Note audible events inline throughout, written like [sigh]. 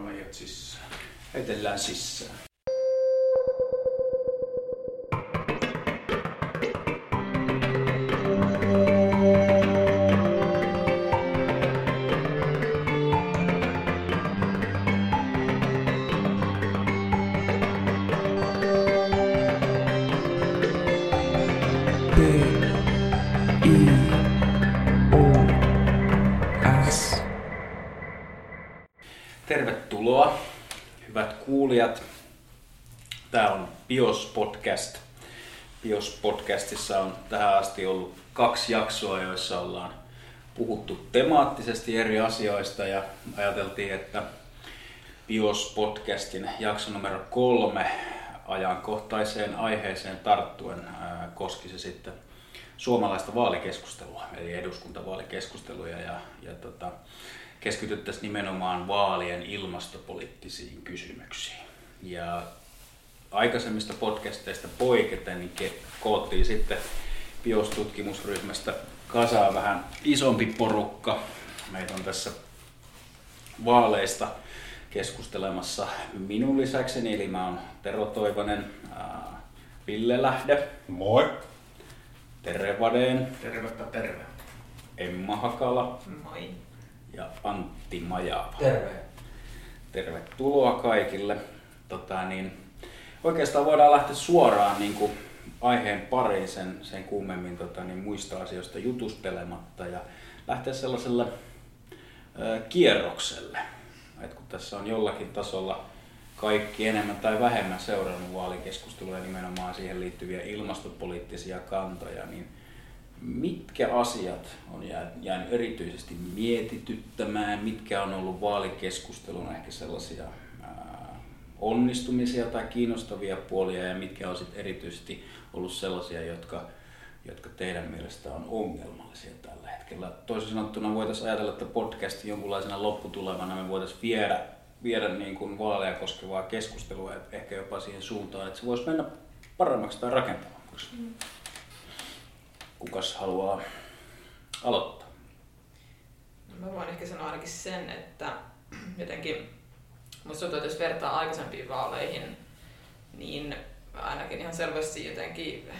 meidät sisään. Heitellään sisään. Kuulijat. Tämä on Bios Podcast. Bios Podcastissa on tähän asti ollut kaksi jaksoa, joissa ollaan puhuttu temaattisesti eri asioista ja ajateltiin, että Bios Podcastin jakso numero kolme ajankohtaiseen aiheeseen tarttuen koski se sitten suomalaista vaalikeskustelua, eli eduskuntavaalikeskusteluja ja, ja tota, keskityttäisiin nimenomaan vaalien ilmastopoliittisiin kysymyksiin. Ja aikaisemmista podcasteista poiketen niin koottiin sitten BIOS-tutkimusryhmästä kasaan vähän isompi porukka. Meitä on tässä vaaleista keskustelemassa minun lisäkseni, eli mä oon Tero Toivonen, ää, Ville Lähde. Moi. Terve Vadeen. Tervepä terve. Emma Hakala. Moi. Ja Antti Majava. Terve. Tervetuloa kaikille. Tota, niin, oikeastaan voidaan lähteä suoraan niin kuin, aiheen pariin sen, sen kummemmin tota, niin, muista asioista jutustelematta ja lähteä sellaiselle ö, kierrokselle. Et kun tässä on jollakin tasolla kaikki enemmän tai vähemmän seurannut vaalikeskustelua ja nimenomaan siihen liittyviä ilmastopoliittisia kantoja, niin mitkä asiat on jäänyt erityisesti mietityttämään, mitkä on ollut vaalikeskustelun ehkä sellaisia onnistumisia tai kiinnostavia puolia ja mitkä on sitten erityisesti ollut sellaisia, jotka, jotka teidän mielestä on ongelmallisia tällä hetkellä. Toisin sanottuna voitaisiin ajatella, että podcast jonkunlaisena lopputulevana me voitaisiin viedä, viedä niin kuin vaaleja koskevaa keskustelua ehkä jopa siihen suuntaan, että se voisi mennä paremmaksi tai rakentavammaksi. Mm. Kukas haluaa aloittaa? No, mä voin ehkä sanoa ainakin sen, että [clears throat] jotenkin musta tuntuu, että jos vertaa aikaisempiin vaaleihin, niin ainakin ihan selvästi jotenkin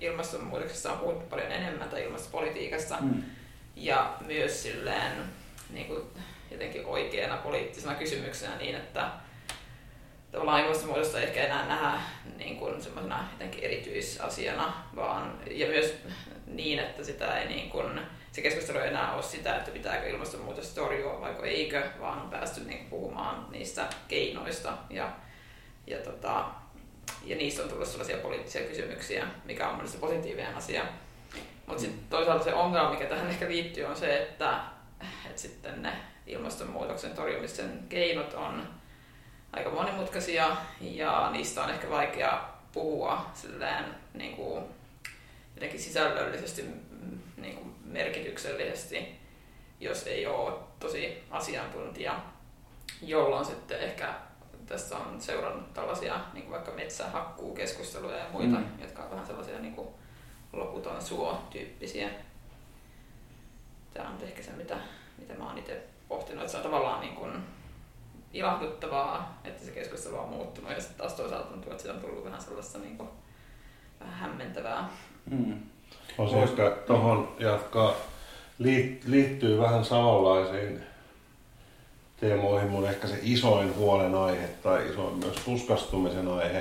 ilmastonmuutoksesta on puhuttu paljon enemmän tai ilmastopolitiikasta mm. ja myös silleen niin kuin jotenkin oikeana poliittisena kysymyksenä niin, että tavallaan ilmastonmuutosta ei ehkä enää nähdä niin kuin semmoisena jotenkin erityisasiana, vaan, ja myös niin, että sitä ei niin kuin, se keskustelu ei enää ole sitä, että pitääkö ilmastonmuutosta torjua vai eikö, vaan on päästy niin puhumaan niistä keinoista ja, ja, tota, ja niistä on tullut sellaisia poliittisia kysymyksiä, mikä on mielestäni positiivinen asia. Mutta sitten toisaalta se ongelma, mikä tähän ehkä liittyy, on se, että, että sitten ne ilmastonmuutoksen torjumisen keinot on aika monimutkaisia ja niistä on ehkä vaikea puhua silleen, niin kuin, jotenkin sisällöllisesti mm, niin kuin merkityksellisesti, jos ei ole tosi asiantuntija, jolloin sitten ehkä tässä on seurannut tällaisia niin vaikka metsähakkuukeskusteluja ja muita, mm. jotka on vähän sellaisia niin kuin loputon suo-tyyppisiä. Tämä on ehkä se, mitä, mitä mä oon itse pohtinut, että se on tavallaan niin kuin ilahduttavaa, että se keskustelu on muuttunut ja sitten taas toisaalta tuntuu, että siitä on tullut vähän sellaista niin kuin, vähän hämmentävää. Mm. Voisi ehkä tuohon jatkaa, liittyy vähän samanlaisiin teemoihin mun ehkä se isoin huolenaihe tai isoin myös tuskastumisen aihe.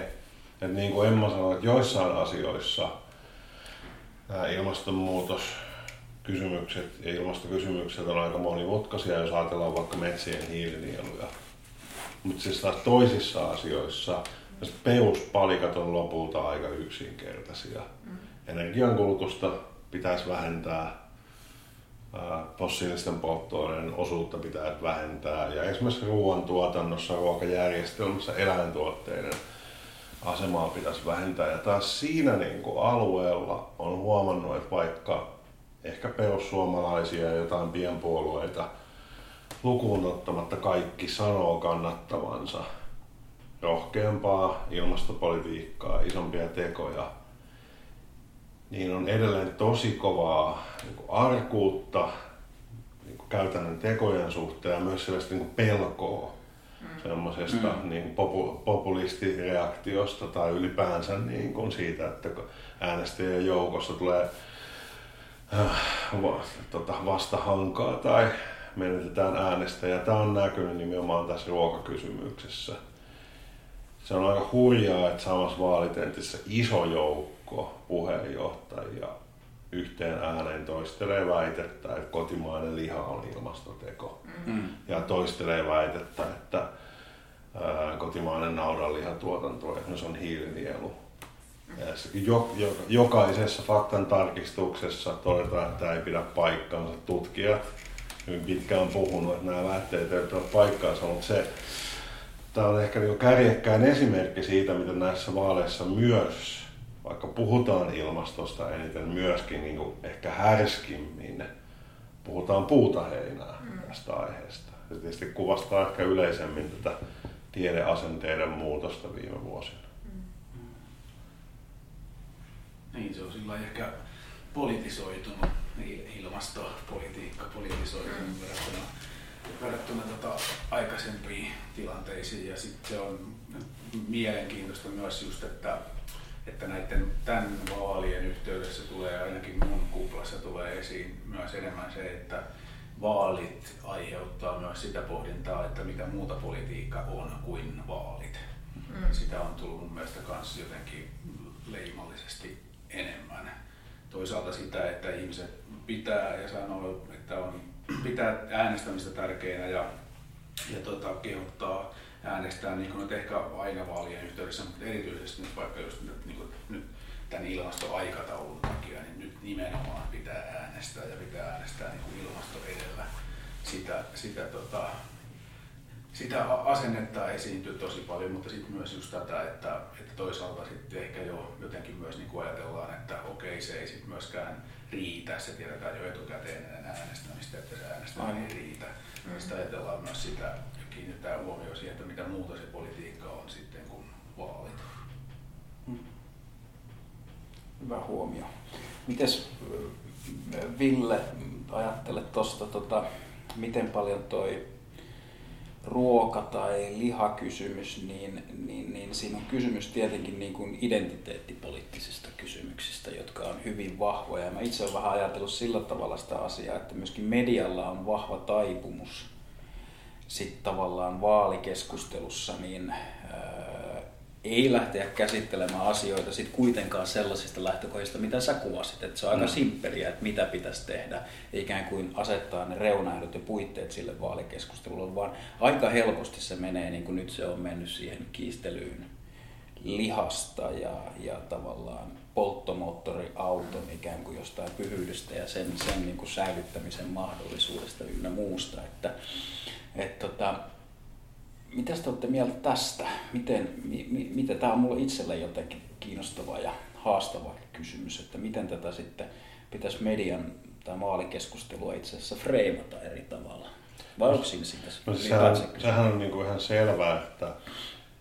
Että niin kuin Emma sanoi, että joissain asioissa nämä ilmastonmuutos kysymykset ja ilmastokysymykset on aika monimutkaisia, jos ajatellaan vaikka metsien hiilinieluja mutta siis taas toisissa asioissa peruspalikat on lopulta aika yksinkertaisia. Mm. Energiankulutusta pitäisi vähentää, fossiilisten polttoaineiden osuutta pitää vähentää ja esimerkiksi ruoantuotannossa, ruokajärjestelmässä eläintuotteiden asemaa pitäisi vähentää. Ja taas siinä niin kuin alueella on huomannut, että vaikka ehkä perussuomalaisia ja jotain pienpuolueita – lukuun ottamatta kaikki sanoo kannattavansa rohkeampaa ilmastopolitiikkaa, isompia tekoja, niin on edelleen tosi kovaa niin kuin arkuutta niin kuin käytännön tekojen suhteen ja myös sellaista niin kuin pelkoa. Mm. semmoisesta mm. niin popu, populistireaktiosta tai ylipäänsä niin kuin siitä, että äänestäjien joukossa tulee äh, va, tota, vastahankaa tai menetetään äänestäjä. Tämä on näkynyt nimenomaan tässä ruokakysymyksessä. Se on aika hurjaa, että samassa vaalitentissä iso joukko puheenjohtajia yhteen ääneen toistelee väitettä, että kotimainen liha on ilmastoteko. Mm. Ja toistelee väitettä, että ää, kotimainen naudanlihatuotanto se on hiilinielu. Jo, jo, jokaisessa faktan tarkistuksessa todetaan, että tämä ei pidä paikkaansa. Tutkijat hyvin pitkään puhunut, että nämä väitteet eivät ole paikkaansa, mutta se, tämä on ehkä niin kärjekkäin esimerkki siitä, miten näissä vaaleissa myös, vaikka puhutaan ilmastosta eniten myöskin niin kuin ehkä härskimmin, puhutaan puutaheinää mm. tästä aiheesta. Se tietysti kuvastaa ehkä yleisemmin tätä tiedeasenteiden muutosta viime vuosina. Mm. Niin, se on sillä ehkä politisoitunut ilmastopolitiikka politisoitunut mm. verrattuna, verrattuna tota aikaisempiin tilanteisiin. Ja sitten se on mielenkiintoista myös just, että, että näiden tämän vaalien yhteydessä tulee ainakin mun kuplassa tulee esiin myös enemmän se, että vaalit aiheuttaa myös sitä pohdintaa, että mitä muuta politiikka on kuin vaalit. Mm. Sitä on tullut mun mielestä myös jotenkin leimallisesti enemmän. Toisaalta sitä, että ihmiset pitää ja sanoo, että on, pitää äänestämistä tärkeänä ja, ja tota, kehottaa äänestää niin kuin nyt ehkä aina vaalien yhteydessä, mutta erityisesti nyt vaikka just nyt, niin kuin, nyt tämän ilmastoaikataulun takia, niin nyt nimenomaan pitää äänestää ja pitää äänestää niin kuin ilmasto edellä. Sitä, sitä, tota, sitä asennetta esiintyy tosi paljon, mutta sitten myös just tätä, että, että toisaalta sitten ehkä jo jotenkin myös niin kuin ajatellaan, että okei se ei sitten myöskään riitä, se tiedetään jo etukäteen ennen äänestämistä, että se äänestäminen ei riitä. Mm. Sitten ajatellaan myös sitä ja kiinnittää huomioon siihen, että mitä muuta se politiikka on sitten kuin vaalit. Mm. Hyvä huomio. Mites Ville, ajattelet tuosta, tota, miten paljon toi ruoka- tai lihakysymys, niin, niin, niin siinä on kysymys tietenkin niin kuin identiteettipoliittisista kysymyksistä, jotka on hyvin vahvoja. Mä itse olen vähän ajatellut sillä tavalla sitä asiaa, että myöskin medialla on vahva taipumus sitten tavallaan vaalikeskustelussa niin, ei lähteä käsittelemään asioita sit kuitenkaan sellaisista lähtökohdista, mitä sä kuvasit. Että se on aika mm. simppeliä, että mitä pitäisi tehdä, ikään kuin asettaa ne reunaehdot ja puitteet sille vaalikeskustelulle, vaan aika helposti se menee, niin kuin nyt se on mennyt siihen kiistelyyn lihasta ja, ja tavallaan polttomoottoriauton ikään kuin jostain pyhyydestä ja sen, sen niin kuin säilyttämisen mahdollisuudesta ynnä muusta. Että, et tota, mitä te olette mieltä tästä? Miten, mi, mi, miten tämä on mulle itselle jotenkin kiinnostava ja haastava kysymys, että miten tätä sitten pitäisi median tai maalikeskustelua itse asiassa freimata eri tavalla? Vai onko siinä sitä? No, sehän, sehän on niin kuin ihan selvää, että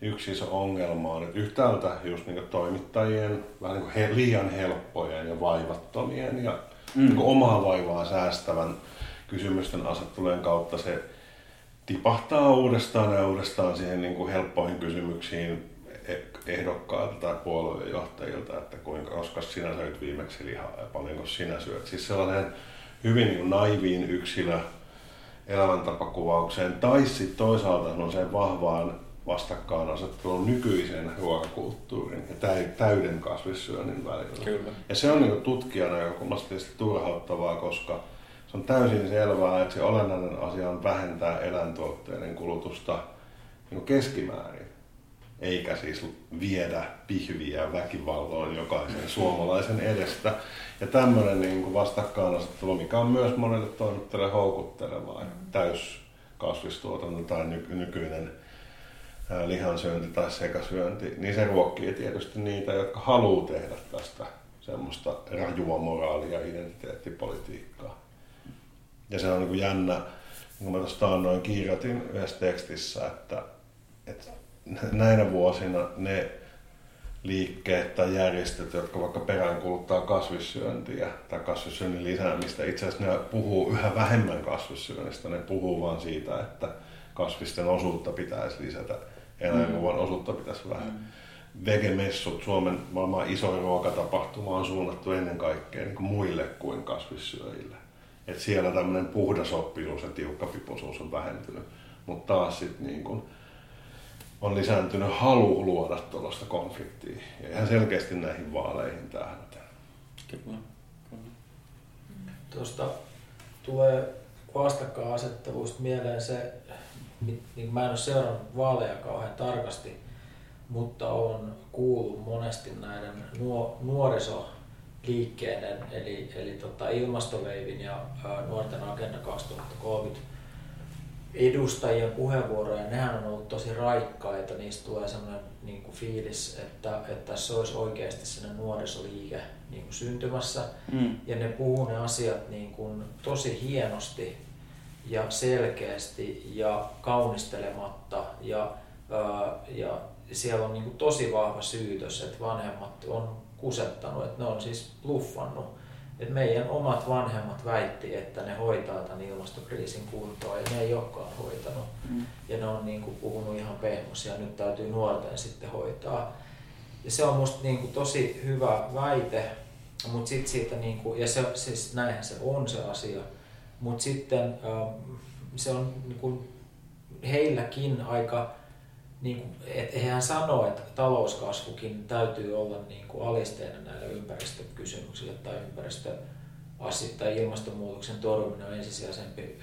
yksi iso ongelma on, että yhtäältä just niin toimittajien vähän niin he, liian helppojen ja vaivattomien ja mm. niin omaa vaivaa säästävän kysymysten asettelujen kautta se tipahtaa uudestaan ja uudestaan siihen niin kuin helppoihin kysymyksiin e- ehdokkailta tai puoluejohtajilta, että kuinka, koska sinä söit viimeksi lihaa ja paljonko sinä syöt. Siis sellainen hyvin niin naiviin yksilö elämäntapakuvaukseen tai sitten toisaalta se vahvaan vastakkainasettelun nykyisen ruokakulttuurin ja täyden kasvissyönnin välillä. Kyllä. Ja se on niin tutkijana näkökulmasta tietysti turhauttavaa, koska se on täysin selvää, että se olennainen asia on vähentää eläintuotteiden kulutusta niin keskimäärin, eikä siis viedä pihviä väkivalloon jokaisen suomalaisen edestä. Ja tämmöinen niin vastakkainasettelu, mikä on myös monelle toimittajalle houkuttelevaa, täys kasvistuotanto tai nykyinen lihansyönti tai sekasyönti, niin se ruokkii tietysti niitä, jotka haluaa tehdä tästä semmoista rajua moraalia ja identiteettipolitiikkaa. Ja se on niin kuin jännä, niin kuin mä tuosta noin kirjoitin yhdessä tekstissä, että, että näinä vuosina ne liikkeet tai järjestöt, jotka vaikka peräänkuluttaa kasvissyöntiä tai kasvissyönnin lisäämistä, itse asiassa ne puhuu yhä vähemmän kasvissyönnistä, ne puhuu vaan siitä, että kasvisten osuutta pitäisi lisätä, eläinruoan osuutta pitäisi vähän. Vegemessut, Suomen maailman isoin ruokatapahtuma, on suunnattu ennen kaikkea niin kuin muille kuin kasvissyöjille. Et siellä tämmöinen puhdasoppisuus ja tiukkapipoisuus on vähentynyt, mutta taas sitten niin kuin on lisääntynyt halu luoda tuollaista konfliktia. Ja ihan selkeästi näihin vaaleihin tähdätä. Kyllä. Tuosta tulee vastakkainasetteluista mieleen se, niin mä en ole seurannut vaaleja kauhean tarkasti, mutta on kuullut monesti näiden nuorisoliikkeiden, eli, eli tota ilmastoveivin ja nuorten agenda 2030 edustajien puheenvuoroja, nehän on ollut tosi raikkaita, niistä tulee sellainen niin kuin fiilis, että, että tässä olisi oikeasti sinne nuorisoliike niin kuin syntymässä. Mm. Ja ne puhuu ne asiat niin kuin tosi hienosti ja selkeästi ja kaunistelematta. Ja, ää, ja siellä on niin kuin tosi vahva syytös, että vanhemmat on kusettanut, että ne on siis bluffannut et meidän omat vanhemmat väitti, että ne hoitaa tämän ilmastokriisin kuntoon ja ne ei olekaan hoitanut. Mm. Ja ne on niin kuin puhunut ihan pehmosia, nyt täytyy nuorten sitten hoitaa. Ja se on musta niin kuin tosi hyvä väite, mutta sitten siitä, niin kuin, ja se, siis näinhän se on se asia, mutta sitten se on niin kuin heilläkin aika niin kuin, et eihän sano, että talouskasvukin täytyy olla niin kuin alisteena näille ympäristökysymyksille tai ympäristö tai ilmastonmuutoksen torjuminen on ensisijaisempi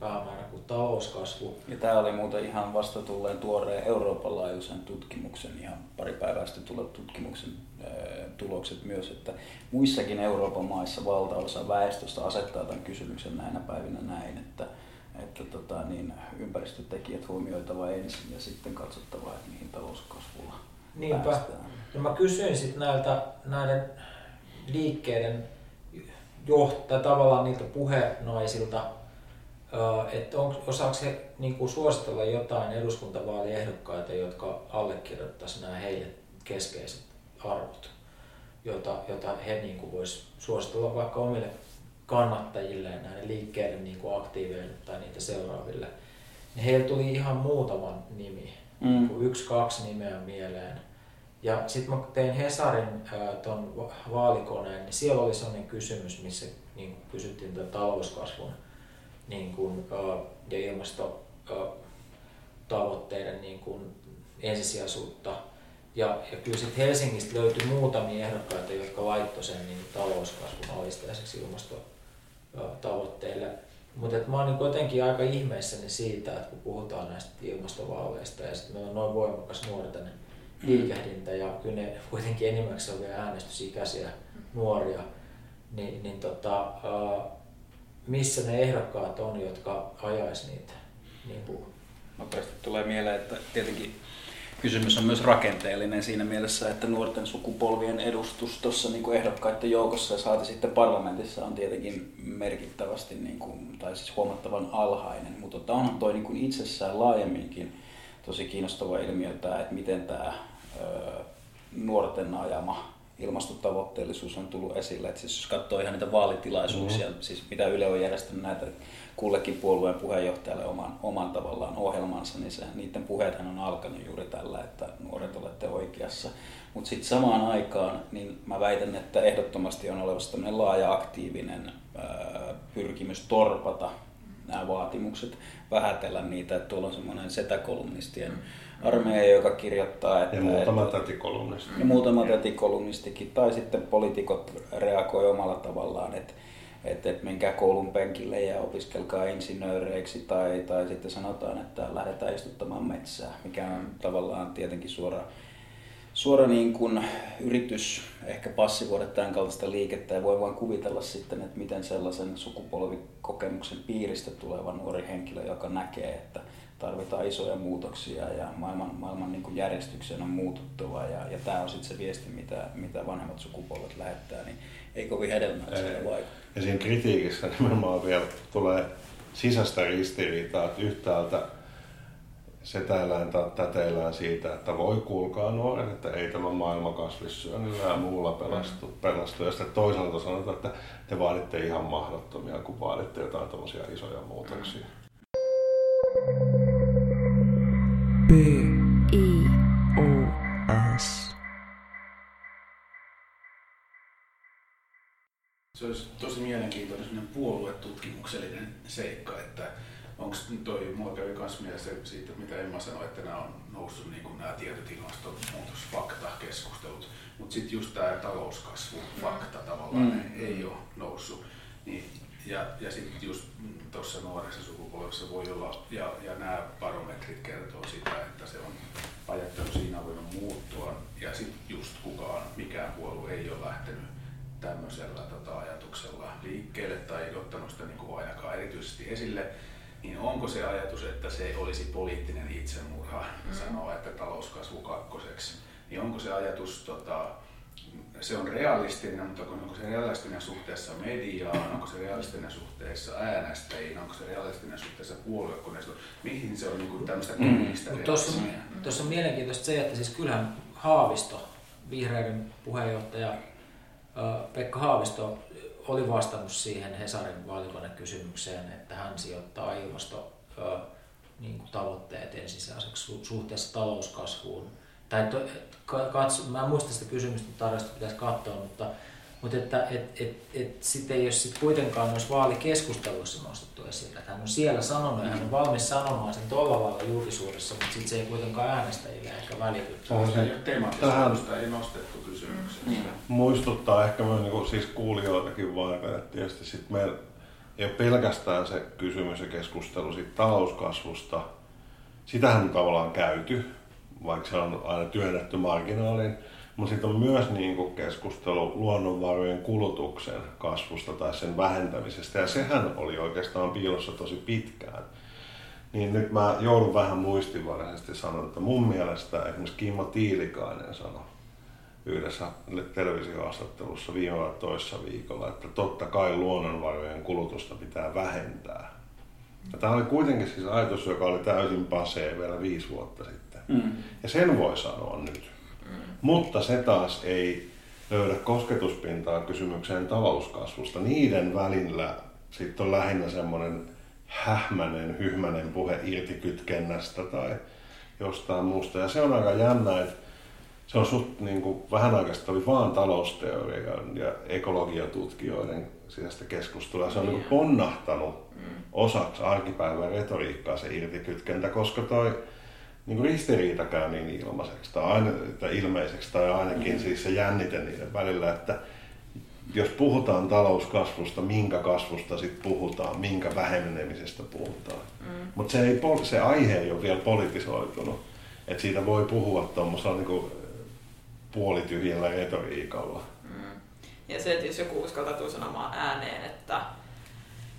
päämäärä kuin talouskasvu. Ja tämä oli muuten ihan vasta tulleen tuoreen Euroopan laajuisen tutkimuksen, ihan pari päivää sitten tulleet tutkimuksen tulokset myös, että muissakin Euroopan maissa valtaosa väestöstä asettaa tämän kysymyksen näinä päivinä näin, että että tota, niin ympäristötekijät huomioitava ensin ja sitten katsottava, että mihin talouskasvulla Niinpä. päästään. Ja mä kysyin sitten näiltä, näiden liikkeiden johtaa tavallaan niiltä puhenaisilta, että osaako he niin kuin suositella jotain eduskuntavaaliehdokkaita, jotka allekirjoittaisi nämä heille keskeiset arvot, jota, jota he niin kuin vois suositella vaikka omille kannattajille näille liikkeiden niin kuin aktiiveille tai niitä seuraaville, niin heillä tuli ihan muutaman nimi, mm. Niin yksi, kaksi nimeä mieleen. Ja sitten mä tein Hesarin ton vaalikoneen, niin siellä oli sellainen kysymys, missä niin kysyttiin tämän talouskasvun niin kuin, ja ilmastotavoitteiden niin kuin, ensisijaisuutta. Ja, ja kyllä sitten Helsingistä löytyi muutamia ehdokkaita, jotka laittoi sen niin talouskasvun alisteiseksi ilmasto tavoitteille. Mutta mä oon niin jotenkin aika ihmeissäni siitä, että kun puhutaan näistä ilmastovaaleista ja sitten meillä on noin voimakas nuorten liikehdintä ja kyllä ne kuitenkin enimmäkseen on vielä äänestysikäisiä nuoria, niin, niin tota, missä ne ehdokkaat on, jotka ajaisi niitä? Niin kuin. Nopeasti tulee mieleen, että tietenkin kysymys on myös rakenteellinen siinä mielessä, että nuorten sukupolvien edustus tuossa niin ehdokkaiden joukossa ja saati sitten parlamentissa on tietenkin merkittävästi niin kuin, tai siis huomattavan alhainen, mutta tota, onhan toi niin kuin itsessään laajemminkin tosi kiinnostava ilmiö tämä, että miten tämä ö, nuorten ajama ilmastotavoitteellisuus on tullut esille. Et siis jos katsoo ihan niitä vaalitilaisuuksia, mm-hmm. siis mitä Yle on järjestänyt näitä kullekin puolueen puheenjohtajalle oman, oman tavallaan ohjelmansa, niin se, niiden puheethan on alkanut juuri tällä, että nuoret olette oikeassa. Mutta sitten samaan aikaan niin mä väitän, että ehdottomasti on olemassa tämmöinen laaja aktiivinen ää, pyrkimys torpata nämä vaatimukset, vähätellä niitä, että tuolla on semmoinen setäkolumnistien armeija, joka kirjoittaa, että... Ja muutama tätikolumnisti. Ja muutama tätikolumnistikin, tai sitten poliitikot reagoi omalla tavallaan, että että, että menkää koulun penkille ja opiskelkaa insinööreiksi tai, tai sitten sanotaan, että lähdetään istuttamaan metsää, mikä on tavallaan tietenkin suora, suora niin kuin yritys ehkä passivoida tämän kaltaista liikettä. Ja voi vain kuvitella sitten, että miten sellaisen sukupolvikokemuksen piiristä tuleva nuori henkilö, joka näkee, että tarvitaan isoja muutoksia ja maailman, maailman niin kuin järjestyksen on muututtava ja, ja tämä on sitten se viesti, mitä, mitä vanhemmat sukupolvet lähettää, niin ei kovin hedelmällisellä vaikuttaa. Ja siinä kritiikissä [laughs] nimenomaan vielä tulee sisäistä ristiriitaa, että yhtäältä setäillään tai täteillään siitä, että voi kuulkaa nuoret, että ei tämä maailma kasvissyönnillä ja muulla pelastu, mm. pelastu. Ja sitten toisaalta sanotaan, että te vaaditte ihan mahdottomia, kun vaaditte jotain tämmöisiä isoja muutoksia. Mm. Tosi mielenkiintoinen semmoinen puoluetutkimuksellinen seikka, että onko toi, mulla kävi myös mielessä siitä, mitä Emma sanoi, että nämä on noussut niin kuin nämä tietyt ilmastonmuutosfakta-keskustelut, mutta sitten just tämä talouskasvu-fakta tavallaan Mm. mm. ei ole noussut. Niin, ja ja sitten just tuossa nuoressa sukupolvessa voi olla, ja, ja nämä barometrit kertoo sitä, että se on ajattelu siinä on voinut muuttua, ja sitten just kukaan, mikään puolue ei ole lähtenyt tämmöisellä tota, ajatuksella liikkeelle tai ottanut sitä niin kuin ainakaan erityisesti esille, niin onko se ajatus, että se olisi poliittinen itsemurha mm. sanoa, että talouskasvu kakkoseksi, niin onko se ajatus, tota, se on realistinen, mutta onko se realistinen suhteessa mediaan, onko se realistinen suhteessa äänestäjiin, onko se realistinen suhteessa puoluekoneistoon, mihin se on niin kuin tämmöistä Mm. teknistä Mutta tuossa, realismia? tuossa on mielenkiintoista se, että siis kyllähän Haavisto, vihreiden puheenjohtaja Pekka Haavisto oli vastannut siihen Hesarin vaalikonekysymykseen, että hän sijoittaa ilmasto niin kuin tavoitteet ensisijaiseksi su- suhteessa talouskasvuun. Tai to, ka- katso, mä en muista sitä kysymystä, mutta tarkasti pitäisi katsoa, mutta, mutta että et, et, et sit ei ole sit kuitenkaan noissa vaalikeskusteluissa nostettu esille. Että hän on siellä sanonut ja hän on valmis sanomaan sen tuolla lailla julkisuudessa, mutta sitten se ei kuitenkaan äänestäjille ehkä välity. On Se se ei nostettu kysymyksessä. Mm. muistuttaa ehkä myös niin kuin, siis kuulijoitakin vaikka, että tietysti sit meillä ei ole pelkästään se kysymys ja keskustelu siitä talouskasvusta. Sitähän on tavallaan käyty, vaikka se on aina työnnetty marginaaliin. Mutta sitten on myös niin kuin keskustelu luonnonvarojen kulutuksen kasvusta tai sen vähentämisestä. Ja sehän oli oikeastaan piilossa tosi pitkään. Niin nyt mä joudun vähän muistinvaraisesti sanoa, että mun mielestä esimerkiksi Kimmo Tiilikainen sanoi, yhdessä televisiohaastattelussa viime vai toissa viikolla, että totta kai luonnonvarojen kulutusta pitää vähentää. Ja tämä oli kuitenkin siis ajatus, joka oli täysin pasee vielä viisi vuotta sitten. Mm. Ja sen voi sanoa nyt. Mutta se taas ei löydä kosketuspintaa kysymykseen talouskasvusta. Niiden välillä sitten on lähinnä semmoinen hähmänen, hyhmänen puhe irtikytkennästä tai jostain muusta. Ja se on aika jännä, että se on suht, niin kuin, vähän aikaa sitten oli vaan talousteorian ja ekologiatutkijoiden sisäistä keskustelua. Se on niin ponnahtanut osaksi arkipäivän retoriikkaa se irtikytkentä, koska toi niin kuin ristiriita käy niin ilmaiseksi tai, aina, tai ilmeiseksi tai ainakin mm. siis se jännite niiden välillä, että jos puhutaan talouskasvusta, minkä kasvusta sitten puhutaan, minkä vähenemisestä puhutaan. Mm. Mutta se, ei, se aihe ei ole vielä politisoitunut. Että siitä voi puhua tuommoisella niin puolityhjällä retoriikalla. Ja se, että jos joku uskaltautuu sanomaan ääneen, että,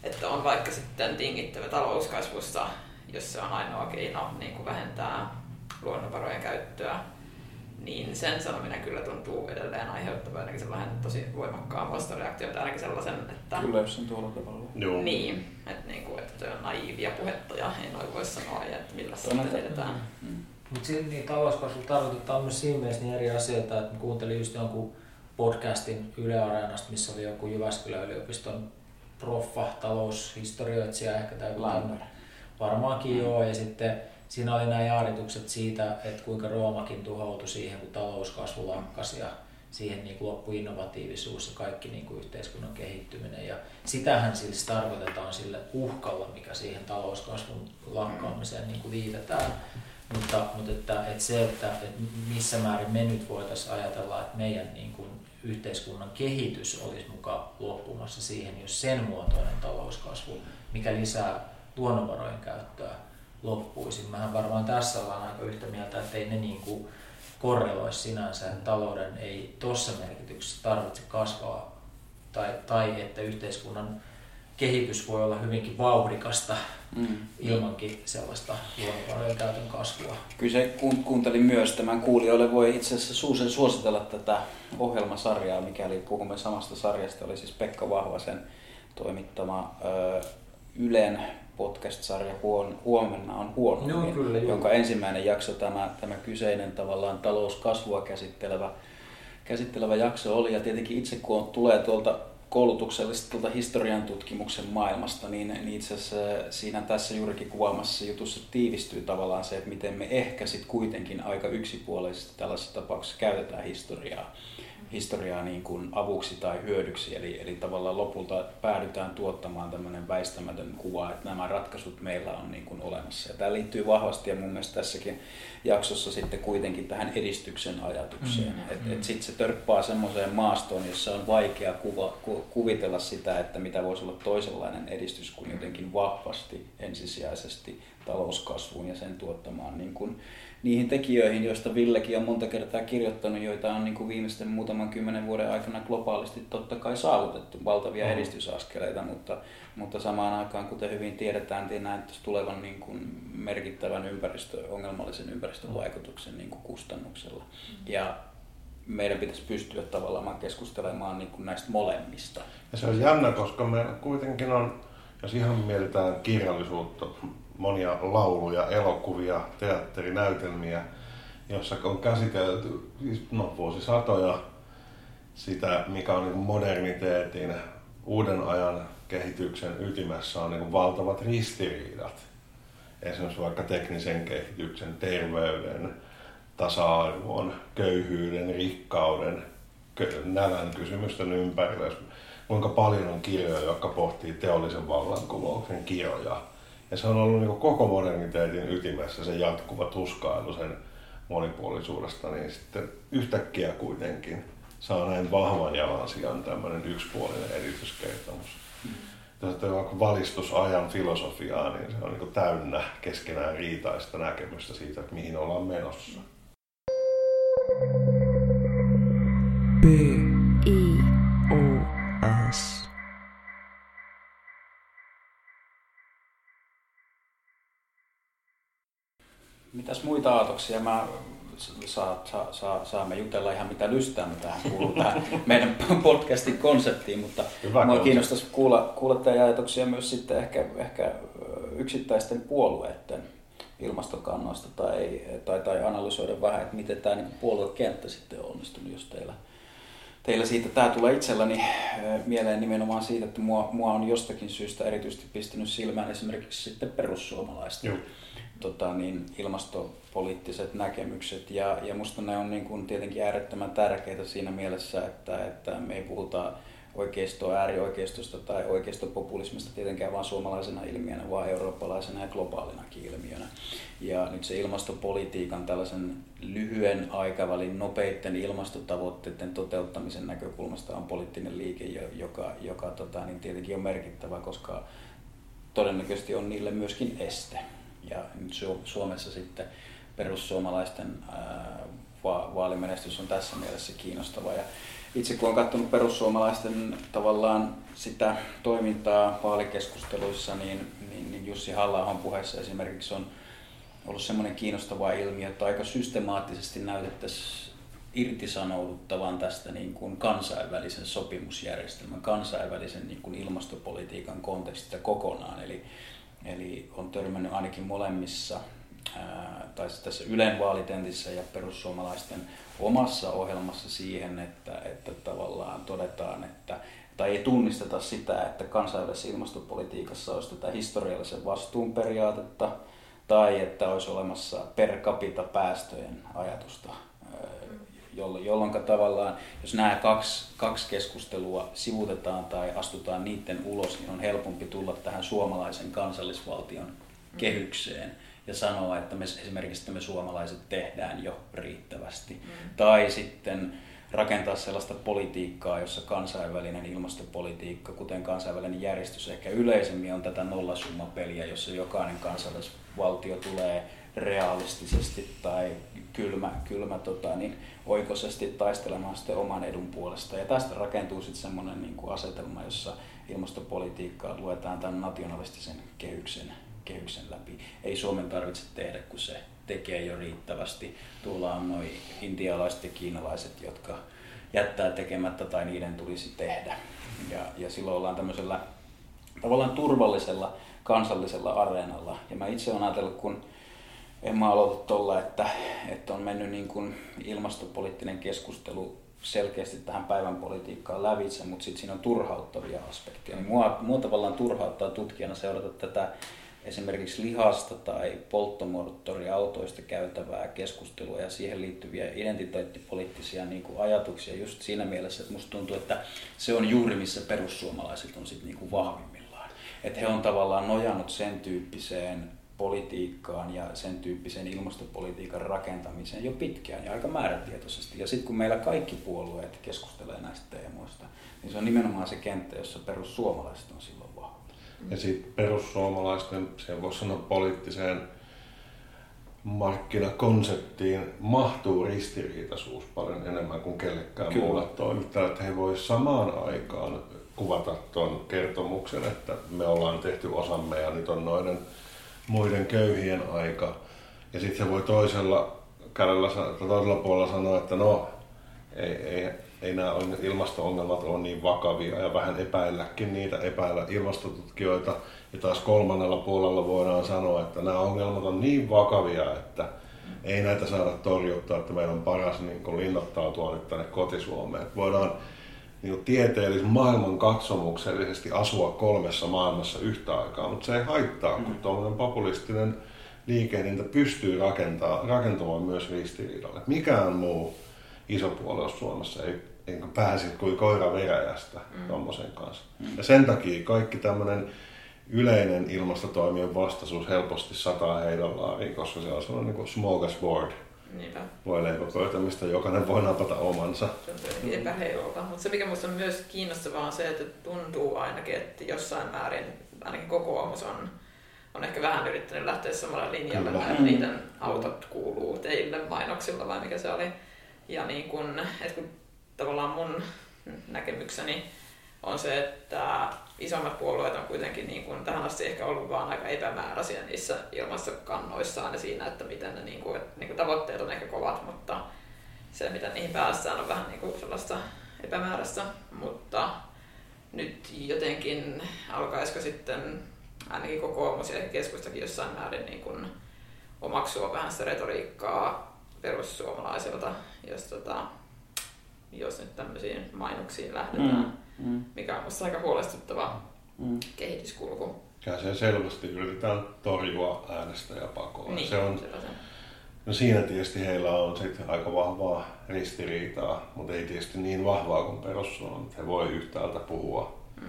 että on vaikka sitten tingittävä talouskasvussa, jos se on ainoa keino niin kuin vähentää luonnonvarojen käyttöä, niin sen sanominen kyllä tuntuu edelleen aiheuttavan ainakin sellainen tosi voimakkaan vastareaktion, tai ainakin sellaisen, että Kyllä, jos on tuolla tavalla. Joo. niin, että, niin kuin, että on naiivia puhetta ja ei noin voi sanoa, ja että millä näitä- edetään. Mm. Mutta niin talouskasvu tarkoittaa myös siinä mielessä niin eri asioita, että kuuntelin just jonkun podcastin Yle Areenasta, missä oli joku Jyväskylän yliopiston proffa, taloushistorioitsija ehkä tai tämmöinen. Varmaankin joo, ja sitten siinä oli nämä jaaritukset siitä, että kuinka Roomakin tuhoutui siihen, kun talouskasvu lakkasi ja siihen niin loppui innovatiivisuus ja kaikki niin kuin yhteiskunnan kehittyminen. Ja sitähän siis tarkoitetaan sille uhkalla, mikä siihen talouskasvun lakkaamiseen niin kuin liitetään. Mutta, mutta että, että se, että, että missä määrin me nyt voitaisiin ajatella, että meidän niin kuin yhteiskunnan kehitys olisi mukaan loppumassa siihen, jos sen muotoinen talouskasvu, mikä lisää luonnonvarojen käyttöä, loppuisi. Mähän varmaan tässä ollaan aika yhtä mieltä, että ei ne niin kuin korreloi sinänsä, että talouden ei tuossa merkityksessä tarvitse kasvaa tai, tai että yhteiskunnan kehitys voi olla hyvinkin vauhdikasta Mm. ilmankin sellaista luonnonvarojen käytön kasvua. Kyllä se kun, kuuntelin myös tämän kuulijoille, voi itse asiassa Suusen suositella tätä ohjelmasarjaa, mikäli puhumme samasta sarjasta, oli siis Pekka Vahvasen toimittama ö, Ylen podcast-sarja Huon, Huomenna on huono, Joo, kyllä, joo. jonka ensimmäinen jakso, tämä, tämä kyseinen tavallaan talouskasvua käsittelevä, käsittelevä jakso oli. Ja tietenkin itse kun on, tulee tuolta koulutuksellisesti tuolta historian tutkimuksen maailmasta, niin, niin itse asiassa siinä tässä juurikin kuvaamassa jutussa tiivistyy tavallaan se, että miten me ehkä sitten kuitenkin aika yksipuolisesti tällaisessa tapauksessa käytetään historiaa historiaa niin kuin avuksi tai hyödyksi, eli, eli tavallaan lopulta päädytään tuottamaan tämmöinen väistämätön kuva, että nämä ratkaisut meillä on niin kuin olemassa. Ja tämä liittyy vahvasti ja mun mielestä tässäkin jaksossa sitten kuitenkin tähän edistyksen ajatukseen. Mm-hmm. Että et sitten se törppää semmoiseen maastoon, jossa on vaikea kuva, ku, kuvitella sitä, että mitä voisi olla toisenlainen edistys kuin jotenkin vahvasti ensisijaisesti talouskasvuun ja sen tuottamaan niin kuin niihin tekijöihin, joista Villekin on monta kertaa kirjoittanut, joita on niin kuin viimeisten muutaman kymmenen vuoden aikana globaalisti totta kai saavutettu, valtavia mm. edistysaskeleita, mutta, mutta samaan aikaan, kuten hyvin tiedetään, niin näyttäisi tulevan niin kuin merkittävän ympäristö, ongelmallisen ympäristön vaikutuksen niin kuin kustannuksella. Mm. Ja meidän pitäisi pystyä tavallaan keskustelemaan niin kuin näistä molemmista. Ja se on jännä, koska me kuitenkin on, jos ihan mietitään kirjallisuutta, monia lauluja, elokuvia, teatterinäytelmiä, jossa on käsitelty siis, no, vuosisatoja sitä, mikä on niin moderniteetin, uuden ajan kehityksen ytimessä on niin valtavat ristiriidat. Esimerkiksi vaikka teknisen kehityksen, terveyden, tasa-arvon, köyhyyden, rikkauden, nälän kysymysten ympärillä. Kuinka paljon on kirjoja, jotka pohtii teollisen vallankumouksen kirjoja ja se on ollut niin koko moderniteetin ytimessä se jatkuva tuskailu sen monipuolisuudesta, niin sitten yhtäkkiä kuitenkin saa näin vahvan jalansijan tämmöinen yksipuolinen edistyskertomus. Mm. Jos vaikka valistusajan filosofiaa, niin se on niin täynnä keskenään riitaista näkemystä siitä, että mihin ollaan menossa. B. Mitäs muita aatoksia? Mä saa, saa, saa, saamme jutella ihan mitä lystää, mitä tähän kuuluu tähän [laughs] meidän podcastin konseptiin, mutta Hyvä mua kiinnostaisi kuulla, kuulla teidän ajatuksia myös sitten ehkä, ehkä yksittäisten puolueiden ilmastokannoista tai, tai, tai analysoida vähän, että miten tämä niin puoluekenttä sitten on onnistunut, jos teillä, teillä siitä tämä tulee itselläni mieleen nimenomaan siitä, että mua, mua on jostakin syystä erityisesti pistänyt silmään esimerkiksi sitten perussuomalaista. Joo tota, niin, ilmastopoliittiset näkemykset. Ja, ja musta ne on niin kuin, tietenkin äärettömän tärkeitä siinä mielessä, että, että me ei puhuta oikeistoa, äärioikeistosta tai oikeistopopulismista tietenkään vain suomalaisena ilmiönä, vaan eurooppalaisena ja globaalinakin ilmiönä. Ja nyt se ilmastopolitiikan tällaisen lyhyen aikavälin nopeiden ilmastotavoitteiden toteuttamisen näkökulmasta on poliittinen liike, joka, joka tota, niin tietenkin on merkittävä, koska todennäköisesti on niille myöskin este ja nyt Suomessa sitten perussuomalaisten vaalimenestys on tässä mielessä kiinnostava. Ja itse kun olen katsonut perussuomalaisten tavallaan sitä toimintaa vaalikeskusteluissa, niin, niin, niin Jussi halla puheessa esimerkiksi on ollut semmoinen kiinnostava ilmiö, että aika systemaattisesti näytettäisiin irtisanouduttavan tästä niin kuin kansainvälisen sopimusjärjestelmän, kansainvälisen niin kuin ilmastopolitiikan kontekstista kokonaan. Eli Eli on törmännyt ainakin molemmissa, ää, tai tässä Ylen vaalitentissä ja perussuomalaisten omassa ohjelmassa siihen, että, että tavallaan todetaan, että tai ei tunnisteta sitä, että kansainvälisessä ilmastopolitiikassa olisi tätä historiallisen vastuun periaatetta, tai että olisi olemassa per capita päästöjen ajatusta jolloin tavallaan, jos nämä kaksi, kaksi keskustelua sivutetaan tai astutaan niiden ulos, niin on helpompi tulla tähän suomalaisen kansallisvaltion mm. Ja sanoa, että me esimerkiksi että me suomalaiset tehdään jo riittävästi. Mm. Tai sitten rakentaa sellaista politiikkaa, jossa kansainvälinen ilmastopolitiikka, kuten kansainvälinen järjestys ehkä yleisemmin on tätä nollasummapeliä, jossa jokainen kansallisvaltio tulee realistisesti tai kylmä, kylmä tota, niin, oikoisesti taistelemaan sitten oman edun puolesta. Ja tästä rakentuu sitten semmoinen niin kuin asetelma, jossa ilmastopolitiikkaa luetaan tämän nationalistisen kehyksen, kehyksen läpi. Ei Suomen tarvitse tehdä, kun se tekee jo riittävästi. Tuolla on noin intialaiset ja kiinalaiset, jotka jättää tekemättä tai niiden tulisi tehdä. Ja, ja silloin ollaan tämmöisellä tavallaan turvallisella kansallisella areenalla. Ja mä itse olen ajatellut, kun en mä aloita tuolla, että, että on mennyt niin kuin ilmastopoliittinen keskustelu selkeästi tähän päivän politiikkaan lävitse, mutta sitten siinä on turhauttavia aspekteja. Niin mua, mua tavallaan turhauttaa tutkijana seurata tätä esimerkiksi lihasta tai polttomoottoriautoista käytävää keskustelua ja siihen liittyviä identiteettipoliittisia niin kuin ajatuksia just siinä mielessä, että musta tuntuu, että se on juuri missä perussuomalaiset on sitten niin vahvimmillaan. Että he on tavallaan nojannut sen tyyppiseen politiikkaan ja sen tyyppisen ilmastopolitiikan rakentamiseen jo pitkään ja aika määrätietoisesti. Ja sitten kun meillä kaikki puolueet keskustelee näistä teemoista, niin se on nimenomaan se kenttä, jossa perussuomalaiset on silloin. Ja sitten perussuomalaisten, sen voisi sanoa poliittiseen markkinakonseptiin mahtuu ristiriitaisuus paljon enemmän kuin kellekään Kyllä. muulle toimittajalle, että he voi samaan aikaan kuvata tuon kertomuksen, että me ollaan tehty osamme ja nyt on noiden muiden köyhien aika. Ja sitten se voi toisella kädellä, toisella puolella sanoa, että no, ei, ei, ei nämä on- ilmasto-ongelmat ole niin vakavia ja vähän epäilläkin niitä, epäillä ilmastotutkijoita. Ja taas kolmannella puolella voidaan sanoa, että nämä ongelmat on niin vakavia, että ei näitä saada torjuttaa, että meidän on paras niin kuin linnoittautua nyt tänne kotisuomeen. Että voidaan niin tieteellis maailman katsomuksellisesti asua kolmessa maailmassa yhtä aikaa, mutta se ei haittaa, kun tuommoinen populistinen liikehdintä pystyy rakentaa, rakentamaan myös ristiriidalle. Mikään muu iso puolue Suomessa ei, ei pääsi kuin koira veräjästä mm. tuommoisen kanssa. Ja sen takia kaikki tämmöinen yleinen ilmastotoimien vastaisuus helposti sataa heidän laariin, koska se on sellainen niin kuin smorgasbord Niinpä. voi leipäpöytä, mistä jokainen voi napata omansa. Se on jotenkin epäheilulta. Mutta se mikä minusta on myös kiinnostavaa on se, että tuntuu ainakin, että jossain määrin ainakin kokoomus on, on ehkä vähän yrittänyt lähteä samalla linjalla, Kyllä. että niiden autot kuuluu teille mainoksilla vai mikä se oli. Ja niin kun, että kun tavallaan mun näkemykseni on se, että isommat puolueet on kuitenkin niin kuin tähän asti ehkä ollut vaan aika epämääräisiä niissä ilmastokannoissaan ja siinä, että miten ne niin kuin, että niin kuin tavoitteet on ehkä kovat, mutta se, miten niihin päästään, on vähän niin kuin sellaista epämääräistä, mutta nyt jotenkin alkaisiko sitten ainakin kokoomus ja keskustakin jossain määrin niin kuin omaksua vähän sitä retoriikkaa perussuomalaisilta, jos, tota, jos nyt tämmöisiin mainoksiin lähdetään, Mm, mm, mikä on musta aika huolestuttava mm. kehityskulku. Ja se selvästi yritetään torjua äänestäjäpakoa. Niin, Se on, sellaisen. no siinä tietysti heillä on sit aika vahvaa ristiriitaa, mutta ei tietysti niin vahvaa kuin perussuomalaiset. He voi yhtäältä puhua. Mm.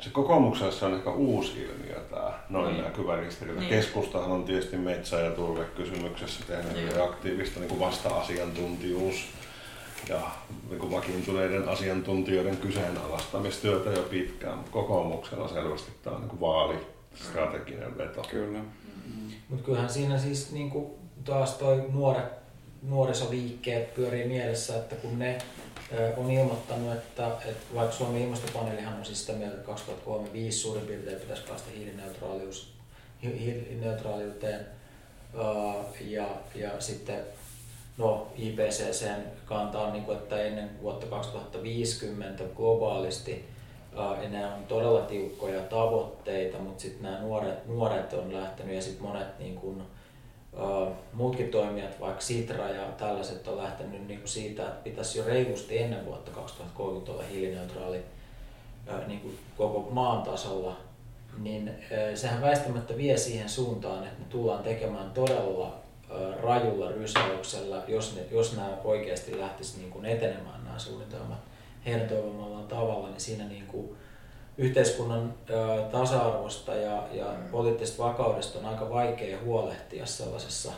Se kokoomuksessa on ehkä uusi ilmiö tämä noin Niin. näkyvä ristiriita. Niin. Keskustahan on tietysti metsä- ja turvekysymyksessä tehnyt Niin. aktiivista niin kuin vasta-asiantuntijuus ja niin kuin vakiintuneiden asiantuntijoiden kyseenalaistamistyötä jo pitkään. Mutta kokoomuksella selvästi tämä on niin kuin vaalistrateginen veto. Kyllä. Mutta kyllähän siinä siis niinku taas toi nuoret, nuorisoliikkeet pyörii mielessä, että kun ne on ilmoittanut, että, että vaikka Suomen ilmastopaneelihan on siis sitä mieltä, että 2035 suurin piirtein pitäisi päästä hiilineutraalius, hiilineutraaliuteen ja, ja sitten no, IPCCn kanta on, niin kuin, että ennen vuotta 2050 globaalisti ää, ja nämä on todella tiukkoja tavoitteita, mutta sitten nämä nuoret, nuoret on lähtenyt ja sitten monet niin kun, ää, muutkin toimijat, vaikka Sitra ja tällaiset on lähtenyt niin siitä, että pitäisi jo reilusti ennen vuotta 2030 olla hiilineutraali ää, niin kuin koko maan tasolla, niin ää, sehän väistämättä vie siihen suuntaan, että me tullaan tekemään todella rajulla rysäyksellä, jos, ne, jos nämä oikeasti lähtisi niin kuin etenemään nämä suunnitelmat heidän toivomallaan tavalla, niin siinä niin kuin yhteiskunnan tasa-arvosta ja, ja poliittisesta vakaudesta on aika vaikea huolehtia sellaisessa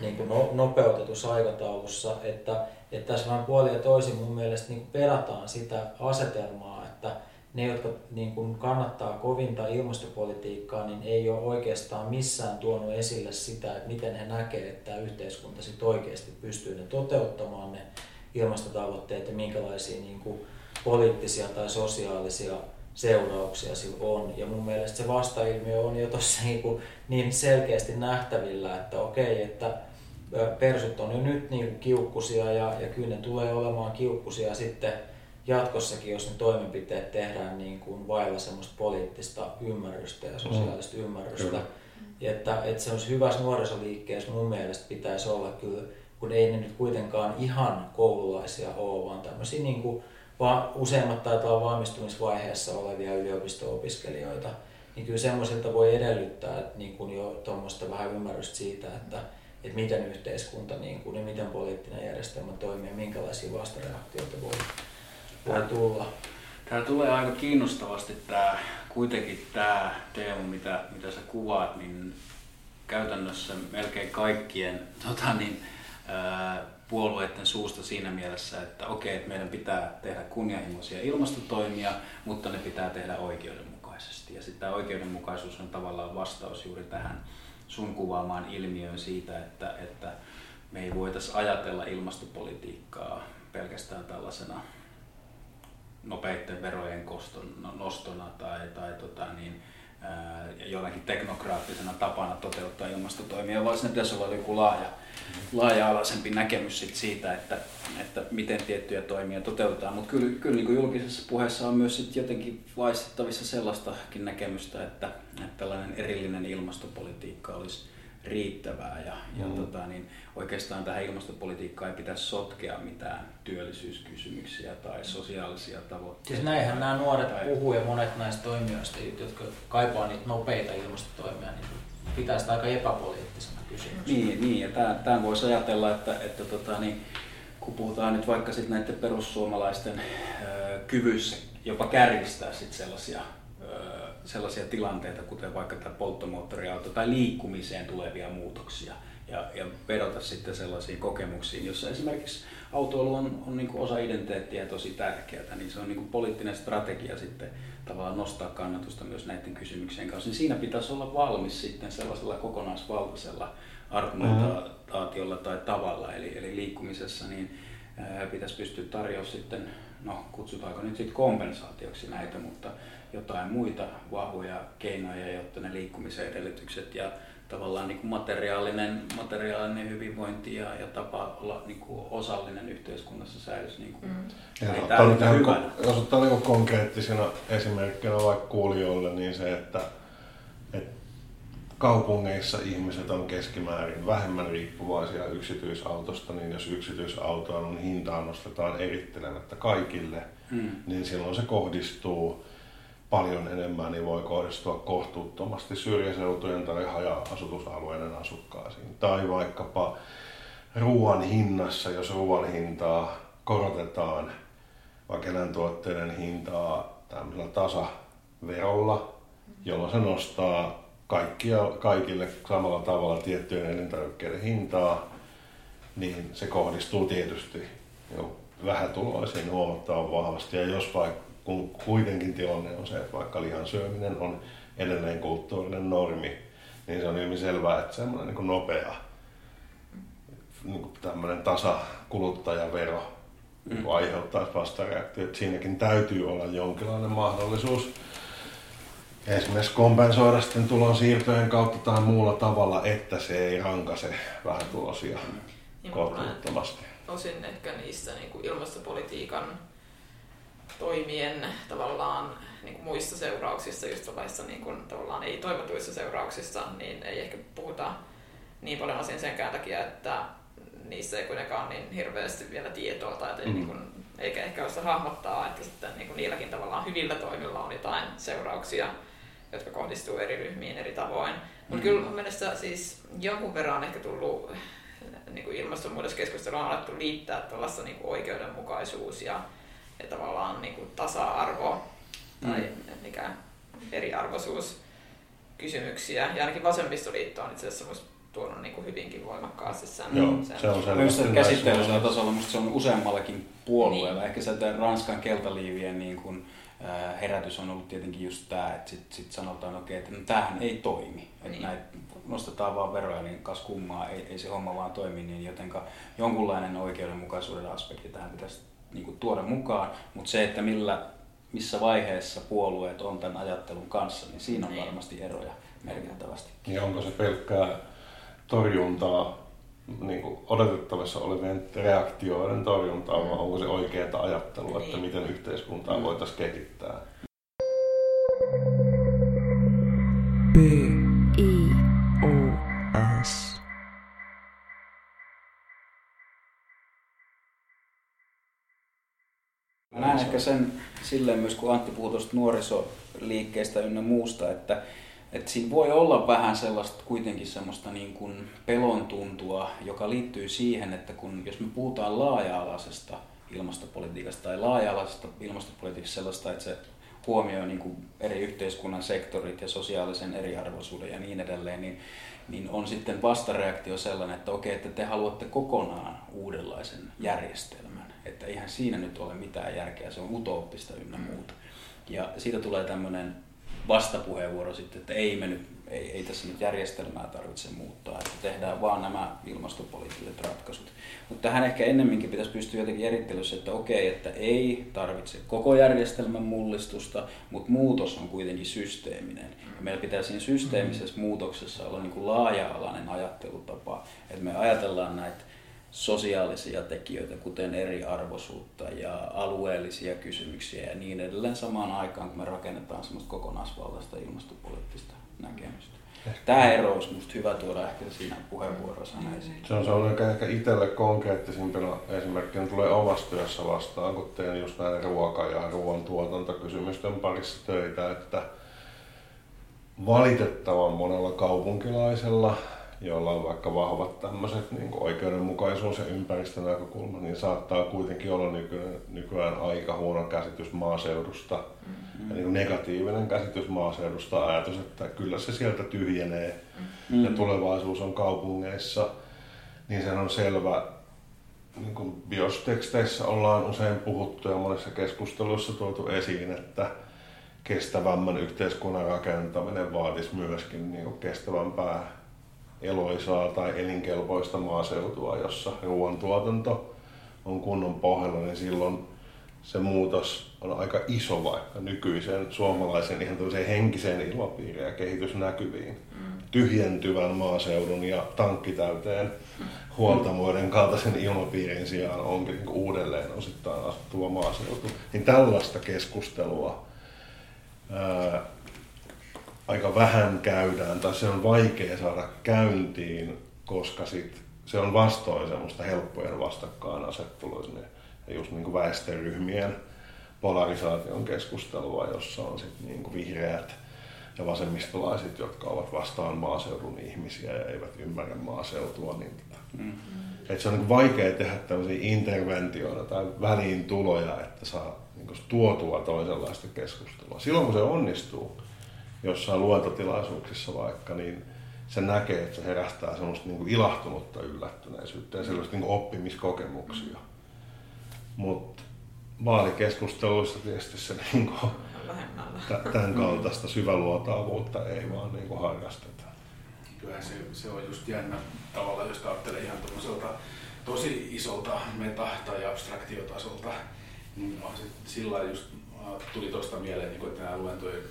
niin kuin no, nopeutetussa aikataulussa, että, että tässä vähän puoli ja toisin mun mielestä niin kuin perataan sitä asetelmaa, että ne, jotka niin kuin kannattaa kovinta ilmastopolitiikkaa, niin ei ole oikeastaan missään tuonut esille sitä, että miten he näkevät, että tämä yhteiskunta sit oikeasti pystyy ne toteuttamaan ne ilmastotavoitteet ja minkälaisia niin kuin poliittisia tai sosiaalisia seurauksia sillä on. Ja mun mielestä se vastailmiö on jo tuossa niin, niin selkeästi nähtävillä, että okei, että persut on jo nyt niin kiukkusia ja, ja kyllä ne tulee olemaan kiukkusia sitten jatkossakin, jos ne toimenpiteet tehdään niin kuin vailla semmoista poliittista ymmärrystä ja sosiaalista mm. ymmärrystä. Kyllä. Ja Että, että semmoisessa hyvässä nuorisoliikkeessä mun mielestä pitäisi olla kyllä kun ei ne nyt kuitenkaan ihan koululaisia ole, vaan tämmöisiä niin kuin, vaan useimmat taitaa olla valmistumisvaiheessa olevia yliopisto-opiskelijoita, niin kyllä semmoisilta voi edellyttää että niin kuin jo tuommoista vähän ymmärrystä siitä, että, että miten yhteiskunta niin kuin, ja miten poliittinen järjestelmä toimii ja minkälaisia vastareaktioita voi, voi tulla. Tämä tulee aika kiinnostavasti tämä, kuitenkin tämä teema, mitä, mitä sä kuvaat, niin käytännössä melkein kaikkien [laughs] tota niin, ää, puolueiden suusta siinä mielessä, että okei, että meidän pitää tehdä kunnianhimoisia ilmastotoimia, mutta ne pitää tehdä oikeudenmukaisesti. Ja sitten tämä oikeudenmukaisuus on tavallaan vastaus juuri tähän sun kuvaamaan ilmiöön siitä, että, että me ei voitaisiin ajatella ilmastopolitiikkaa pelkästään tällaisena nopeiden verojen koston, no, nostona tai, tai tota, niin, ää, jollakin teknokraattisena tapana toteuttaa ilmastotoimia, vaan siinä pitäisi olla joku laaja, laaja-alaisempi näkemys sit siitä, että, että miten tiettyjä toimia toteutetaan. Mutta kyllä, kyllä niin julkisessa puheessa on myös sit jotenkin vaistettavissa sellaistakin näkemystä, että, että tällainen erillinen ilmastopolitiikka olisi riittävää ja, mm. ja tota, niin oikeastaan tähän ilmastopolitiikkaan ei pitäisi sotkea mitään työllisyyskysymyksiä tai sosiaalisia tavoitteita. Siis näinhän nämä nuoret tai... puhuu ja monet näistä toimijoista, jotka kaipaa niitä nopeita ilmastotoimia, niin pitää sitä aika epäpoliittisena kysymyksenä. Niin, niin ja tämän voisi ajatella, että, että tota, niin, kun puhutaan nyt vaikka sit näiden perussuomalaisten ö, kyvyssä jopa kärjistää sit sellaisia sellaisia tilanteita, kuten vaikka tämä polttomoottoriauto tai liikkumiseen tulevia muutoksia ja, ja vedota sitten sellaisiin kokemuksiin, jossa esimerkiksi autoilu on, on niin kuin osa identiteettiä tosi tärkeää, niin se on niin kuin poliittinen strategia sitten tavallaan nostaa kannatusta myös näiden kysymyksien kanssa. Niin siinä pitäisi olla valmis sitten sellaisella kokonaisvaltaisella argumentaatiolla tai tavalla, eli, eli liikkumisessa niin ää, pitäisi pystyä tarjoamaan sitten, no kutsutaanko nyt sitten kompensaatioksi näitä, mutta jotain muita vahvoja keinoja, jotta ne liikkumisen edellytykset ja tavallaan niin kuin materiaalinen, materiaalinen hyvinvointi ja, ja tapa olla niin kuin osallinen yhteiskunnassa säilyisi niin kuin, mm. ottaa hyvänä. Jos ottaa niin konkreettisena esimerkkinä vaikka kuulijoille, niin se, että, että kaupungeissa ihmiset on keskimäärin vähemmän riippuvaisia yksityisautosta, niin jos yksityisautoon hintaa nostetaan erittelemättä kaikille, mm. niin silloin se kohdistuu paljon enemmän, niin voi kohdistua kohtuuttomasti syrjäseutujen tai haja-asutusalueiden asukkaisiin. Tai vaikkapa ruoan hinnassa, jos ruoan hintaa korotetaan, vaikka eläintuotteiden hintaa tämmöisellä tasaverolla, jolloin se nostaa kaikkia, kaikille samalla tavalla tiettyjen elintarvikkeiden hintaa, niin se kohdistuu tietysti jo vähätuloisiin huomattavan vahvasti. Ja jos vaikka kun kuitenkin tilanne on se, että vaikka lihan syöminen on edelleen kulttuurinen normi, niin se on ilmi selvää, että semmoinen niin nopea niin kuin tämmöinen tasakuluttajavero mm. niin aiheuttaisi vastareaktio. Että siinäkin täytyy olla jonkinlainen mahdollisuus esimerkiksi kompensoida sitten tulon siirtojen kautta tai muulla tavalla, että se ei rankase vähän tulosia mm. kohtuuttomasti. Osin ehkä niissä niin kuin ilmastopolitiikan toimien tavallaan niin kuin muissa seurauksissa, just niin kuin, tavallaan ei toivotuissa seurauksissa, niin ei ehkä puhuta niin paljon osin senkään takia, että niissä ei kuitenkaan niin hirveästi vielä tietoa tai mm. niin kuin, eikä ehkä osaa hahmottaa, että sitten niin kuin niilläkin tavallaan hyvillä toimilla on jotain seurauksia, jotka kohdistuu eri ryhmiin eri tavoin. Mutta mm. kyllä mun mielestä siis jonkun verran on ehkä tullut niin kuin ilmastonmuutoskeskustelua on alettu liittää tällaista niin kuin oikeudenmukaisuus ja ja tavallaan niin kuin tasa-arvo tai mm. mikä eriarvoisuus kysymyksiä. Ja ainakin vasemmistoliitto on itse asiassa tuonut niin kuin hyvinkin voimakkaasti sen. Joo, sen. se on selvästi käsitteellisellä tasolla, musta se on useammallakin puolueella. Niin. Ehkä se Ranskan keltaliivien niin kuin, herätys on ollut tietenkin just tämä, että sitten sit sanotaan, okay, että no, tämähän ei toimi. Että niin. näitä nostetaan vaan veroja, niin kas kummaa, ei, ei se homma vaan toimi, niin jotenka jonkunlainen oikeudenmukaisuuden aspekti tähän pitäisi niin kuin tuoda mukaan, mutta se, että millä, missä vaiheessa puolueet on tämän ajattelun kanssa, niin siinä on niin. varmasti eroja merkittävästi. Niin onko se pelkkää torjuntaa, niin kuin odotettavissa olevien reaktioiden torjuntaa, vai onko se oikeaa ajattelua, niin. että miten yhteiskuntaa mm. voitaisiin kehittää? B. ehkä sen silleen myös, kun Antti puhui tuosta nuorisoliikkeestä ynnä muusta, että, että siinä voi olla vähän sellaista kuitenkin semmoista niin kuin pelon tuntua, joka liittyy siihen, että kun, jos me puhutaan laaja-alaisesta ilmastopolitiikasta tai laaja-alaisesta ilmastopolitiikasta sellaista, että se huomioi niin kuin eri yhteiskunnan sektorit ja sosiaalisen eriarvoisuuden ja niin edelleen, niin, niin on sitten vastareaktio sellainen, että okei, että te haluatte kokonaan uudenlaisen järjestelmän. Että eihän siinä nyt ole mitään järkeä, se on utooppista ynnä muuta. Ja siitä tulee tämmöinen vastapuheenvuoro sitten, että ei, me nyt, ei, ei tässä nyt järjestelmää tarvitse muuttaa, että tehdään vaan nämä ilmastopoliittiset ratkaisut. Mutta tähän ehkä ennemminkin pitäisi pystyä jotenkin erittelyssä, että okei, että ei tarvitse koko järjestelmän mullistusta, mutta muutos on kuitenkin systeeminen. Ja meillä pitää siinä systeemisessä muutoksessa olla niin kuin laaja-alainen ajattelutapa, että me ajatellaan näitä sosiaalisia tekijöitä, kuten eriarvoisuutta ja alueellisia kysymyksiä ja niin edelleen samaan aikaan, kun me rakennetaan semmoista kokonaisvaltaista ilmastopoliittista näkemystä. Tämä ero olisi minusta hyvä tuoda ehkä siinä puheenvuorossa esiin. Se on sellainen ehkä itselle konkreettisimpana esimerkkinä tulee omassa työssä vastaan, kun teen just näiden ruoka- ja ruoantuotantokysymysten parissa töitä, että valitettavan monella kaupunkilaisella joilla on vaikka vahvat tämmöiset niin oikeudenmukaisuus- ja ympäristönäkökulmat, niin saattaa kuitenkin olla nykyään, nykyään aika huono käsitys maaseudusta mm-hmm. ja niin negatiivinen käsitys maaseudusta, ajatus, että kyllä se sieltä tyhjenee mm-hmm. ja tulevaisuus on kaupungeissa, niin se on selvä. Niin kuin biosteksteissä ollaan usein puhuttu ja monissa keskusteluissa tuotu esiin, että kestävämmän yhteiskunnan rakentaminen vaatisi myöskin niin kestävämpää eloisaa tai elinkelpoista maaseutua, jossa ruoantuotanto on kunnon pohjalla, niin silloin se muutos on aika iso vaikka nykyisen suomalaisen ihan henkiseen ilmapiiriin ja kehitysnäkyviin. Mm. Tyhjentyvän maaseudun ja tankkitäyteen huoltamoiden kaltaisen ilmapiirin sijaan onkin niin uudelleen osittain asuttuva maaseutu. Niin tällaista keskustelua ää, aika vähän käydään tai se on vaikea saada käyntiin, koska sit se on vastoin semmoista helppojen vastakkainasettelua ja just niin kuin väestöryhmien polarisaation keskustelua, jossa on sitten niin kuin vihreät ja vasemmistolaiset, jotka ovat vastaan maaseudun ihmisiä ja eivät ymmärrä maaseutua. Niin mm. että se on niin vaikea tehdä tämmöisiä interventioita tai väliintuloja, että saa niin tuotua toisenlaista keskustelua. Silloin kun se onnistuu, jossain luontotilaisuuksissa vaikka, niin se näkee, että se herättää semmoista niin kuin ilahtunutta yllättyneisyyttä ja sellaista niin kuin oppimiskokemuksia. Mutta vaalikeskusteluissa tietysti se niin kuin, tämän kaltaista syväluotaavuutta ei vaan niin kuin harrasteta. Kyllähän se, se on just jännä tavalla, jos ajattelee ihan tosi isolta meta- tai abstraktiotasolta, niin on se sillä just tuli tuosta mieleen, niin kuin, että nämä luentojen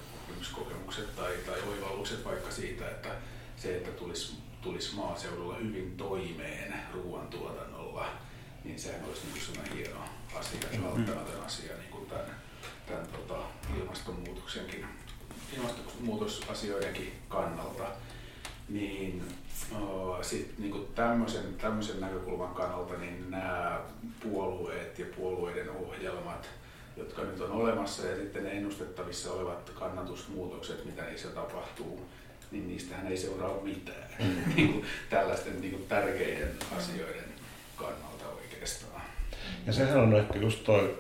kokemukset tai, tai oivallukset vaikka siitä, että se, että tulisi, tulisi maaseudulla hyvin toimeen ruoantuotannolla, niin sehän olisi niin sellainen hieno asia ja mm-hmm. välttämätön asia niin kuin tämän, tämän tota, ilmastonmuutoksenkin, ilmastonmuutosasioidenkin kannalta. Niin sitten niin tämmöisen, tämmöisen näkökulman kannalta niin nämä puolueet ja puolueiden ohjelmat jotka nyt on olemassa ja sitten ne ennustettavissa olevat kannatusmuutokset, mitä niissä tapahtuu, niin niistähän ei seuraa mitään mm. [laughs] niin kuin tällaisten niin kuin tärkeiden asioiden kannalta oikeastaan. Ja sehän on ehkä just toi,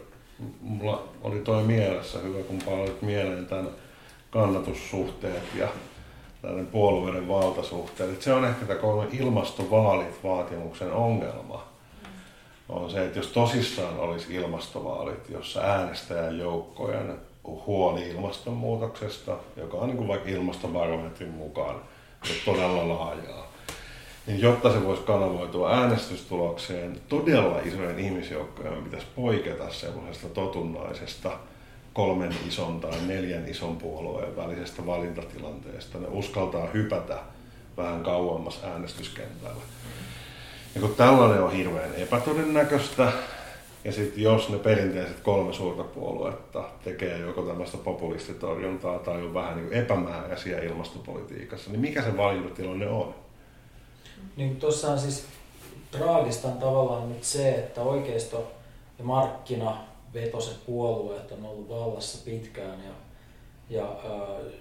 mulla oli toi mielessä hyvä, kun paloit mieleen tämän kannatussuhteet ja tällainen puolueiden valtasuhteet. Et se on ehkä tämä ilmastovaalit vaatimuksen ongelma on se, että jos tosissaan olisi ilmastovaalit, jossa äänestäjäjoukkojen huoli ilmastonmuutoksesta, joka on niin kuin vaikka ilmastobarometrin mukaan todella laajaa, niin jotta se voisi kanavoitua äänestystulokseen, todella isojen ihmisjoukkojen pitäisi poiketa sellaisesta totunnaisesta kolmen ison tai neljän ison puolueen välisestä valintatilanteesta. Ne uskaltaa hypätä vähän kauemmas äänestyskentällä. Ja kun tällainen on hirveän epätodennäköistä, ja sitten jos ne perinteiset kolme suurta puoluetta tekee joko tällaista populistitorjuntaa tai on vähän niin epämääräisiä ilmastopolitiikassa, niin mikä se valintatilanne on? Niin tuossa on siis traagista tavallaan nyt se, että oikeisto ja markkina vetoset puolueet on ollut vallassa pitkään ja, ja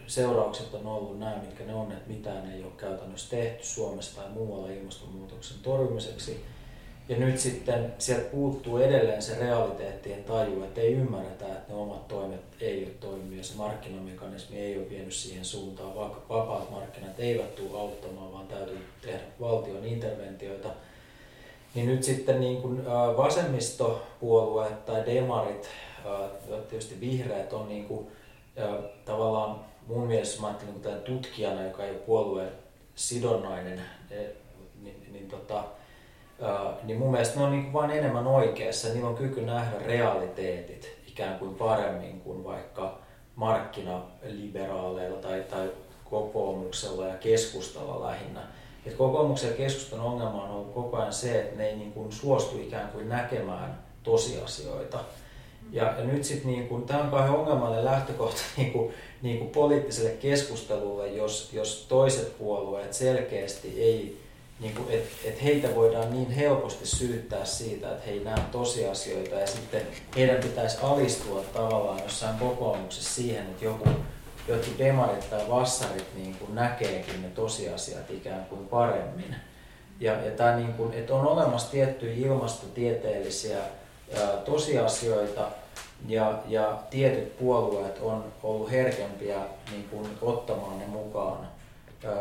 seuraukset on ollut nämä, mitkä ne on, että mitään ei ole käytännössä tehty Suomessa tai muualla ilmastonmuutoksen torjumiseksi. Ja nyt sitten sieltä puuttuu edelleen se realiteettien taju, että ei ymmärretä, että ne omat toimet ei ole toiminut ja se markkinamekanismi ei ole vienyt siihen suuntaan, vaikka vapaat markkinat eivät tule auttamaan, vaan täytyy tehdä valtion interventioita. Niin nyt sitten niin kuin vasemmistopuolueet tai demarit, tietysti vihreät on niin kuin, tavallaan mun mielestä mä niin tutkijana, joka ei puolueen sidonnainen, niin, niin tota, niin mun mielestä ne on niin vain enemmän oikeassa. Niillä on kyky nähdä realiteetit ikään kuin paremmin kuin vaikka markkinaliberaaleilla tai, tai kokoomuksella ja keskustalla lähinnä. Et kokoomuksen ja keskustan ongelma on ollut koko ajan se, että ne ei niin kuin suostu ikään kuin näkemään tosiasioita. Ja, ja nyt sitten niin kuin, tämä on kauhean ongelmallinen lähtökohta niin kuin, [laughs] niin kuin poliittiselle keskustelulle, jos, jos toiset puolueet selkeästi ei niin kuin, että et heitä voidaan niin helposti syyttää siitä, että he ei näe tosiasioita ja sitten heidän pitäisi alistua tavallaan jossain kokoomuksessa siihen, että joku, jotkut demarit tai vassarit niin kuin näkeekin ne tosiasiat ikään kuin paremmin. Ja, ja tämä, niin kuin, että on olemassa tiettyjä ilmastotieteellisiä tosiasioita, ja, ja tietyt puolueet on ollut herkempiä niin kuin, ottamaan ne mukaan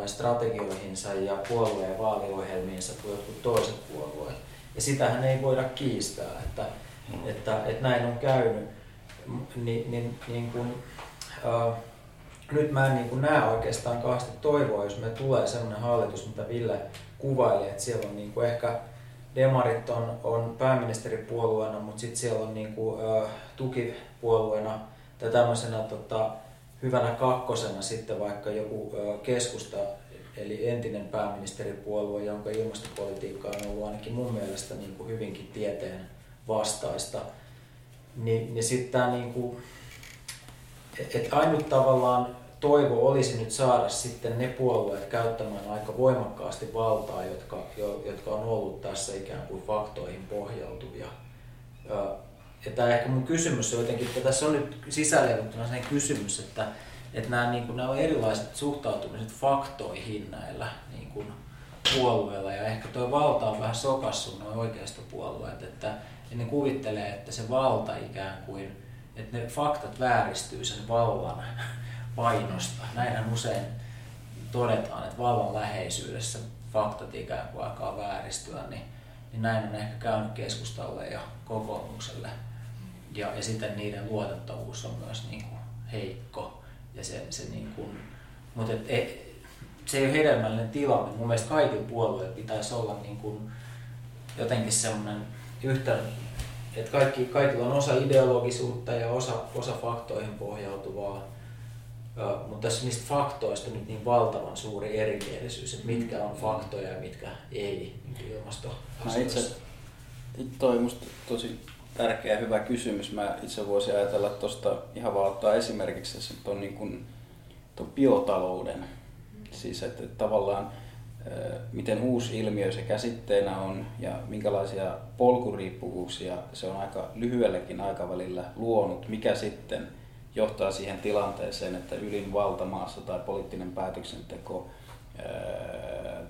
strategioihinsa ja puolueen vaaliohjelmiinsa kuin jotkut toiset puolueet. Ja sitähän ei voida kiistää, että, mm. että, että näin on käynyt. Ni, niin, niin kun, äh, nyt mä en niin kun näe oikeastaan kauheasti toivoa, jos me tulee sellainen hallitus, mitä Ville kuvaili, että siellä on niin kuin ehkä demarit on, on pääministeripuolueena, mutta sitten siellä on niin kuin, äh, tukipuolueena tai tämmöisenä tota, hyvänä kakkosena sitten vaikka joku keskusta, eli entinen pääministeripuolue, jonka ilmastopolitiikka on ollut ainakin mun mielestä niin kuin hyvinkin tieteen vastaista, niin, niin sitten tämä niin kuin, että ainut tavallaan toivo olisi nyt saada sitten ne puolueet käyttämään aika voimakkaasti valtaa, jotka, jotka on ollut tässä ikään kuin faktoihin pohjautuvia. Ja tämä ehkä mun kysymys on jotenkin, että tässä on nyt sisälleilmattuna sen kysymys, että, että nämä, niin kuin, nämä on erilaiset suhtautumiset faktoihin näillä niin kuin, puolueilla. Ja ehkä tuo valta on vähän sokassut noin oikeistopuolueet, että ne kuvittelee, että se valta ikään kuin, että ne faktat vääristyy sen vallan painosta. Näinhän usein todetaan, että vallan läheisyydessä faktat ikään kuin alkaa vääristyä, niin, niin näin on ehkä käynyt keskustalle ja kokoomukselle ja, ja sitten niiden luotettavuus on myös niin kuin heikko. Ja se, se niin kuin, mutta et, et, se ei ole hedelmällinen tilanne. Mun mielestä kaikilla puolueilla pitäisi olla niin kuin jotenkin semmoinen yhtä, että kaikki, kaikilla on osa ideologisuutta ja osa, osa faktoihin pohjautuvaa, mutta tässä niistä faktoista nyt niin valtavan suuri erimielisyys, että mitkä on faktoja ja mitkä ei niin ilmastoasioissa. Itse, toi musta tosi tärkeä ja hyvä kysymys. Mä itse voisin ajatella tuosta ihan vaan ottaa esimerkiksi tuon niin kuin, ton biotalouden. Siis että, että tavallaan miten uusi ilmiö se käsitteenä on ja minkälaisia polkuriippuvuuksia se on aika lyhyelläkin aikavälillä luonut, mikä sitten johtaa siihen tilanteeseen, että ylin valtamaassa tai poliittinen päätöksenteko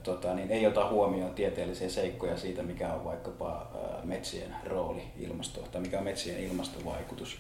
tota, niin ei ota huomioon tieteellisiä seikkoja siitä, mikä on vaikkapa metsien rooli ilmasto, tai mikä on metsien ilmastovaikutus.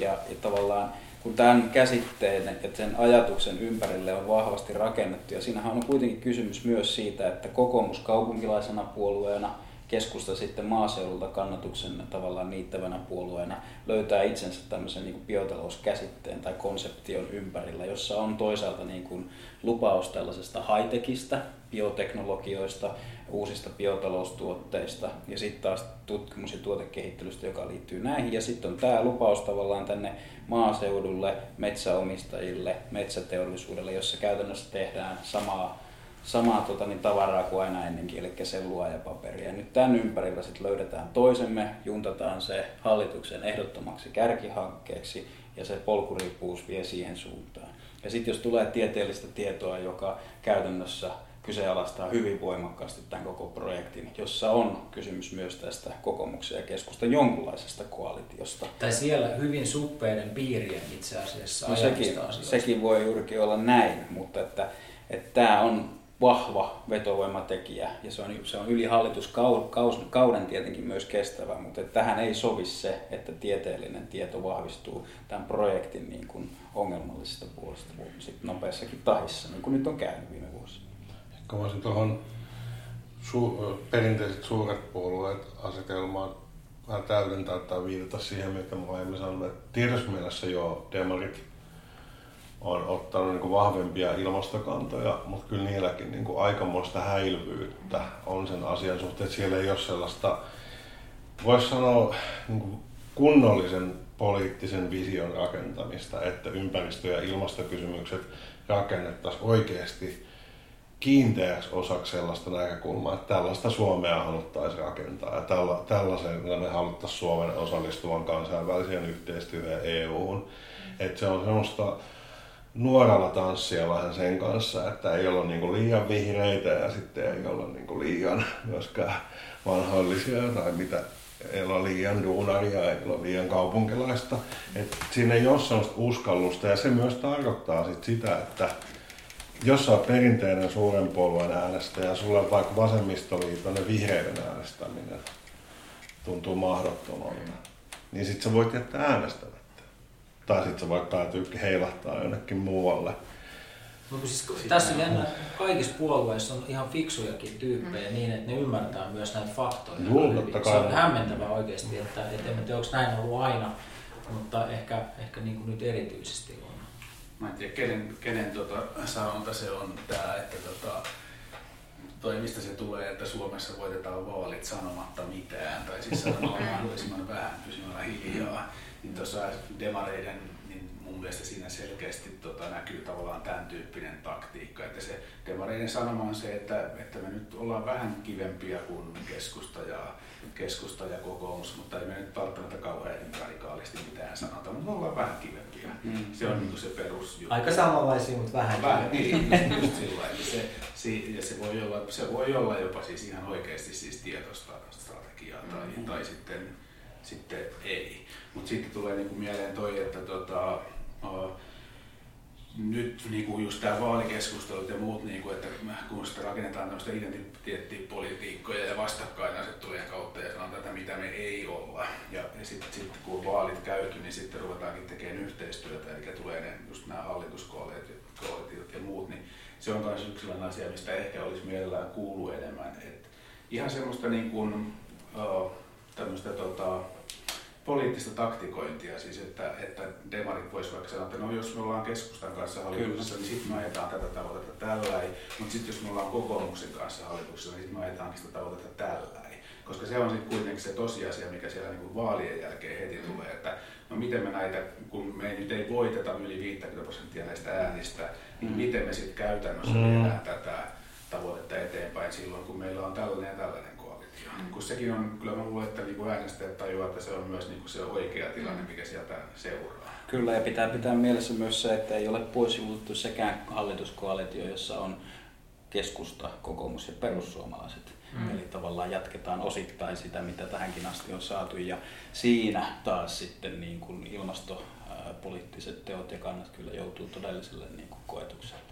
Ja, ja tavallaan kun tämän käsitteen että sen ajatuksen ympärille on vahvasti rakennettu, ja siinähän on kuitenkin kysymys myös siitä, että kokoomus kaupunkilaisena puolueena – keskusta sitten maaseudulta kannatuksen tavallaan niittävänä puolueena löytää itsensä tämmöisen niin biotalouskäsitteen tai konseption ympärillä, jossa on toisaalta niin kuin lupaus tällaisesta high-techistä, bioteknologioista, uusista biotaloustuotteista ja sitten taas tutkimus- ja tuotekehittelystä, joka liittyy näihin. Ja sitten on tämä lupaus tavallaan tänne maaseudulle, metsäomistajille, metsäteollisuudelle, jossa käytännössä tehdään samaa samaa tota, niin tavaraa kuin aina ennenkin, eli sellua ja paperia. Nyt tämän ympärillä sitten löydetään toisemme, juntataan se hallituksen ehdottomaksi kärkihankkeeksi ja se polkuriippuus vie siihen suuntaan. Ja sitten jos tulee tieteellistä tietoa, joka käytännössä kyseenalaistaa hyvin voimakkaasti tämän koko projektin, jossa on kysymys myös tästä kokoomuksen ja keskustan jonkunlaisesta koalitiosta. Tai siellä hyvin suppeiden piirien itse asiassa No sekin, sekin voi juurikin olla näin, mutta että, että tämä on vahva vetovoimatekijä ja se on, se on yli hallituskauden tietenkin myös kestävä, mutta tähän ei sovi se, että tieteellinen tieto vahvistuu tämän projektin niin kuin ongelmallisesta puolesta sitten nopeassakin tahissa, niin kuin nyt on käynyt viime vuosina. Ehkä voisin tuohon su- perinteiset suuret puolueet asetelmaan vähän täydentää tai viitata siihen, mitä mä aiemmin sanoin, että tietyssä mielessä jo demarit on ottanut niin kuin vahvempia ilmastokantoja, mutta kyllä niilläkin niin kuin aikamoista häilyvyyttä on sen asian suhteen, siellä ei ole sellaista, voisi sanoa niin kuin kunnollisen poliittisen vision rakentamista, että ympäristö- ja ilmastokysymykset rakennettaisiin oikeasti kiinteäksi osaksi sellaista näkökulmaa, että tällaista Suomea haluttaisiin rakentaa ja tälla, tällaisen me haluttaisiin Suomen osallistuvan kansainväliseen yhteistyöhön EU-hun. Että se on semmoista nuoralla vähän sen kanssa, että ei olla niinku liian vihreitä ja sitten ei olla niinku liian myöskään vanhoillisia tai mitä, ei olla liian duunaria, ei olla liian kaupunkilaista. Et siinä ei ole sellaista uskallusta ja se myös tarkoittaa sit sitä, että jos sä oot perinteinen suuren puolueen äänestäjä, sulle vaikka vasemmistoliiton ja vihreiden äänestäminen tuntuu mahdottomalta, niin sit sä voit jättää äänestämään. Tai sitten se vaikka päätyy heilahtaa jonnekin muualle. No, siis, tässä on jännä, kaikissa puolueissa on ihan fiksujakin tyyppejä mm. niin, että ne ymmärtää myös näitä faktoja. Joo, totta kai. Se on hämmentävä oikeasti, että, että en tiedä, onko näin ollut aina, mutta ehkä, ehkä niin kuin nyt erityisesti on. Mä en tiedä, kenen, kenen tota, sanonta se on tämä, että tota, toi mistä se tulee, että Suomessa voitetaan vaalit sanomatta mitään, tai siis sanomalla [laughs] mahdollisimman vähän pysymällä hiljaa niin tuossa demareiden, niin mun mielestä siinä selkeästi tota, näkyy tavallaan tämän tyyppinen taktiikka, että se demareiden sanoma on se, että, että me nyt ollaan vähän kivempiä kuin keskusta ja, keskusta ja kokoomus, mutta ei me nyt välttämättä kauhean radikaalisti mitään sanota, mutta me ollaan vähän kivempiä. Mm. Se on niin se perusjuttu. Aika samanlaisia, mutta vähän, vähän niin, just [laughs] sillä se, se, ja se voi, olla, se voi olla jopa siis ihan oikeasti siis tietoista strategiaa tai, mm. tai sitten, sitten ei. Mutta sitten tulee niinku mieleen toi, että tota, nyt niinku just tämä vaalikeskustelut ja muut, niinku, että kun sitä rakennetaan tämmöistä identiteettipolitiikkoja ja vastakkainasettelujen kautta ja sanotaan, että mitä me ei olla. Ja, ja sitten sit, kun vaalit käyty, niin sitten ruvetaankin tekemään yhteistyötä, eli tulee ne, just nämä hallituskoalitiot ja muut, niin se on myös yksi sellainen asia, mistä ehkä olisi mielellään kuulu enemmän. Et ihan semmoista niin kuin, tämmöistä tota, poliittista taktikointia, siis että, että demarit voisivat vaikka sanoa, että no jos me ollaan keskustan kanssa hallituksessa, niin sitten me ajetaan tätä tavoitetta tällä mutta sitten jos me ollaan kokoomuksen kanssa hallituksessa, niin sitten me ajetaankin sitä tavoitetta tällä koska se on sitten kuitenkin se tosiasia, mikä siellä niin vaalien jälkeen heti tulee, että no miten me näitä, kun me ei nyt ei voiteta yli 50 prosenttia näistä äänistä, niin miten me sitten käytännössä mm. viedään tätä tavoitetta eteenpäin silloin, kun meillä on tällainen ja tällainen Mm. kun sekin on, kyllä mä luulen, että niin äänestäjät tajuaa, että se on myös niin se oikea tilanne, mikä sieltä seuraa. Kyllä, ja pitää pitää mielessä myös se, että ei ole poisjuluttu sekään hallituskoalitio, jossa on keskusta, kokoomus ja perussuomalaiset. Mm. Eli tavallaan jatketaan osittain sitä, mitä tähänkin asti on saatu. Ja siinä taas sitten niin kuin ilmastopoliittiset teot ja kannat kyllä joutuu todelliselle niin kuin koetukselle.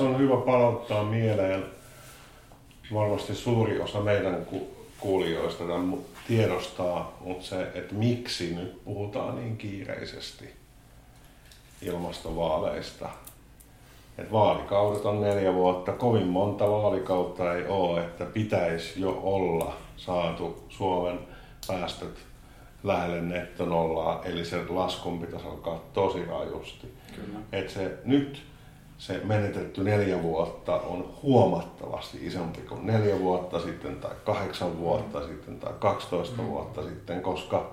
Tässä on hyvä palauttaa mieleen, varmasti suuri osa meidän kuulijoista tämän tiedostaa, mutta se, että miksi nyt puhutaan niin kiireisesti ilmastovaaleista. Et vaalikaudet on neljä vuotta, kovin monta vaalikautta ei ole, että pitäisi jo olla saatu Suomen päästöt lähelle nettonollaa, eli se laskun pitäisi alkaa tosi rajusti. Kyllä. Et se nyt se menetetty neljä vuotta on huomattavasti isompi kuin neljä vuotta sitten tai kahdeksan vuotta sitten tai 12 mm. vuotta sitten, koska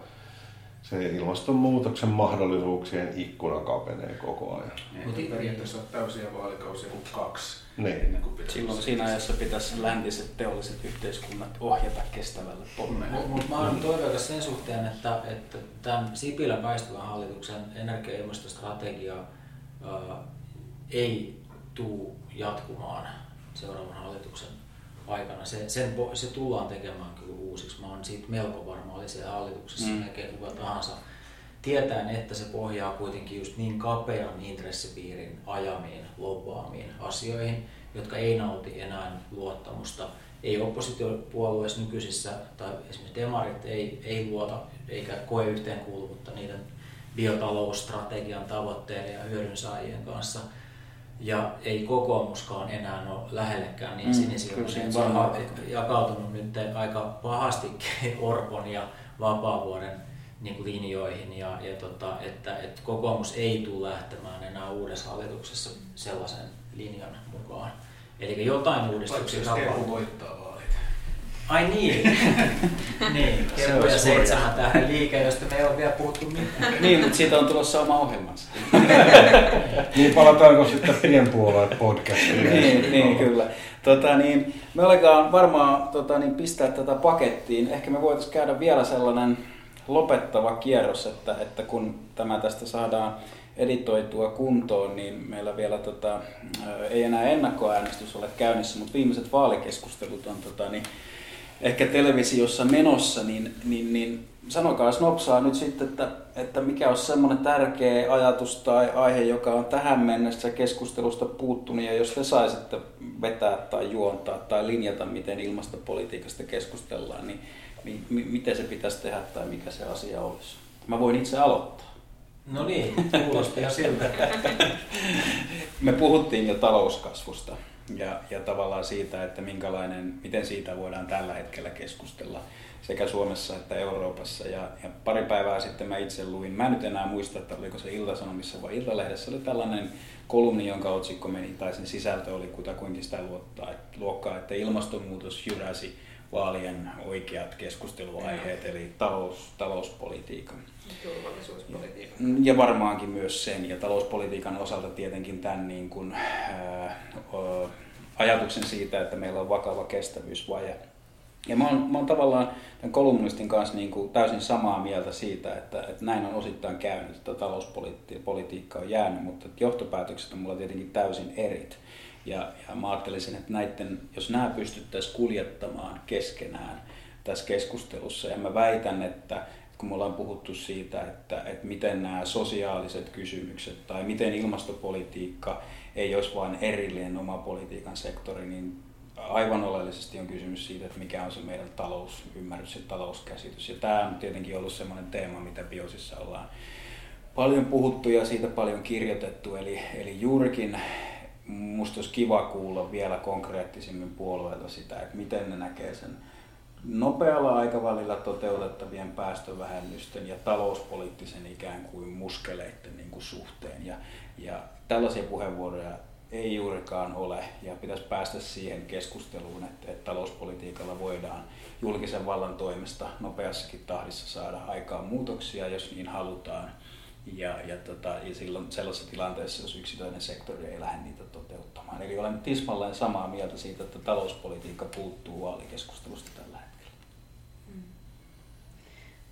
se ilmastonmuutoksen mahdollisuuksien ikkuna kapenee koko ajan. Ei periaatteessa täysiä vaalikausia kuin kaksi. Niin. Ennen kuin pitäisi Silloin siinä ajassa pitäisi läntiset teolliset yhteiskunnat ohjata kestävälle polulle. Mutta mut mä olen toiveikas sen suhteen, että, että tämän Sipilän väistyvän hallituksen energia- ja ilmastostrategia ei tule jatkumaan seuraavan hallituksen aikana. Se, sen, se tullaan tekemään kyllä uusiksi. Mä oon siitä melko varma, oli siellä hallituksessa Mm. näkee kuka tahansa. Tietäen, että se pohjaa kuitenkin just niin kapean intressipiirin ajamiin, lobbaamiin asioihin, jotka ei nauti enää luottamusta. Ei oppositiopuolueissa nykyisissä, tai esimerkiksi demarit ei, ei luota eikä koe yhteenkuuluvuutta niiden biotalousstrategian tavoitteiden ja hyödynsaajien kanssa. Ja ei kokoomuskaan enää ole lähellekään niin Mm, sinisilmäinen. Se on jakautunut nyt aika pahastikin [laughs] Orpon ja Vapaavuoren niin kuin linjoihin ja, ja tota, että, että kokoomus ei tule lähtemään enää uudessa hallituksessa sellaisen linjan mukaan. Eli jotain uudistuksia tapahtuu. voittaa. Ai niin, [laughs] niin, Se kelpo ja seitsemän tähän liike, josta me ei ole vielä puhuttu mitään. [laughs] Niin, mutta siitä on tulossa oma ohjelmansa. [laughs] Niin palataanko sitten pienpuolueet podcastiin? niin, niin, kyllä. Tota, niin, me olekaan varmaan tota, niin, pistää tätä pakettiin. Ehkä me voitaisiin käydä vielä sellainen lopettava kierros, että, että kun tämä tästä saadaan editoitua kuntoon, niin meillä vielä tota, ei enää ennakkoäänestys ole käynnissä, mutta viimeiset vaalikeskustelut on tota, niin, ehkä televisiossa menossa, niin, niin, niin sanokaa Snopsaa nyt sitten, että, että mikä olisi semmoinen tärkeä ajatus tai aihe, joka on tähän mennessä keskustelusta puuttunut, ja jos te saisitte vetää tai juontaa tai linjata, miten ilmastopolitiikasta keskustellaan, niin mi, mi, miten se pitäisi tehdä tai mikä se asia olisi. Mä voin itse aloittaa. No niin, kuulosti jo siltä. [laughs] Me puhuttiin jo talouskasvusta ja, ja tavallaan siitä, että minkälainen, miten siitä voidaan tällä hetkellä keskustella sekä Suomessa että Euroopassa. Ja, ja pari päivää sitten mä itse luin, mä en nyt enää muista, että oliko se Ilta-Sanomissa vai Iltalehdessä, oli tällainen kolumni, jonka otsikko meni, tai sen sisältö oli kutakuinkin sitä luottaa, että, luokkaa, että ilmastonmuutos jyräsi vaalien oikeat keskusteluaiheet, eli talous, talouspolitiikan. Turvallisuuspolitiikka. Ja varmaankin myös sen, ja talouspolitiikan osalta tietenkin tämän niin kuin, ää, ö, ajatuksen siitä, että meillä on vakava kestävyysvaje. Ja mä oon, mä oon tavallaan tämän kolumnistin kanssa niin kuin täysin samaa mieltä siitä, että, että näin on osittain käynyt, että talouspolitiikka on jäänyt, mutta johtopäätökset on mulla tietenkin täysin erit. Ja, ja mä ajattelisin, että näiden, jos nämä pystyttäisiin kuljettamaan keskenään tässä keskustelussa, ja mä väitän, että kun me ollaan puhuttu siitä, että, että miten nämä sosiaaliset kysymykset tai miten ilmastopolitiikka ei olisi vain erillinen oma politiikan sektori, niin aivan oleellisesti on kysymys siitä, että mikä on se meidän talousymmärrys ja talouskäsitys. Ja tämä on tietenkin ollut sellainen teema, mitä Biosissa ollaan paljon puhuttu ja siitä paljon kirjoitettu. Eli, eli juurikin musta olisi kiva kuulla vielä konkreettisimmin puolueelta sitä, että miten ne näkee sen nopealla aikavälillä toteutettavien päästövähennysten ja talouspoliittisen ikään kuin muskeleiden niin kuin suhteen. Ja, ja tällaisia puheenvuoroja ei juurikaan ole ja pitäisi päästä siihen keskusteluun, että, että talouspolitiikalla voidaan julkisen vallan toimesta nopeassakin tahdissa saada aikaan muutoksia, jos niin halutaan. Ja, ja, tota, ja silloin sellaisessa tilanteessa, jos yksityinen sektori ei lähde niitä toteuttamaan. Eli olen tismalleen samaa mieltä siitä, että talouspolitiikka puuttuu vaalikeskustelusta tällä hetkellä.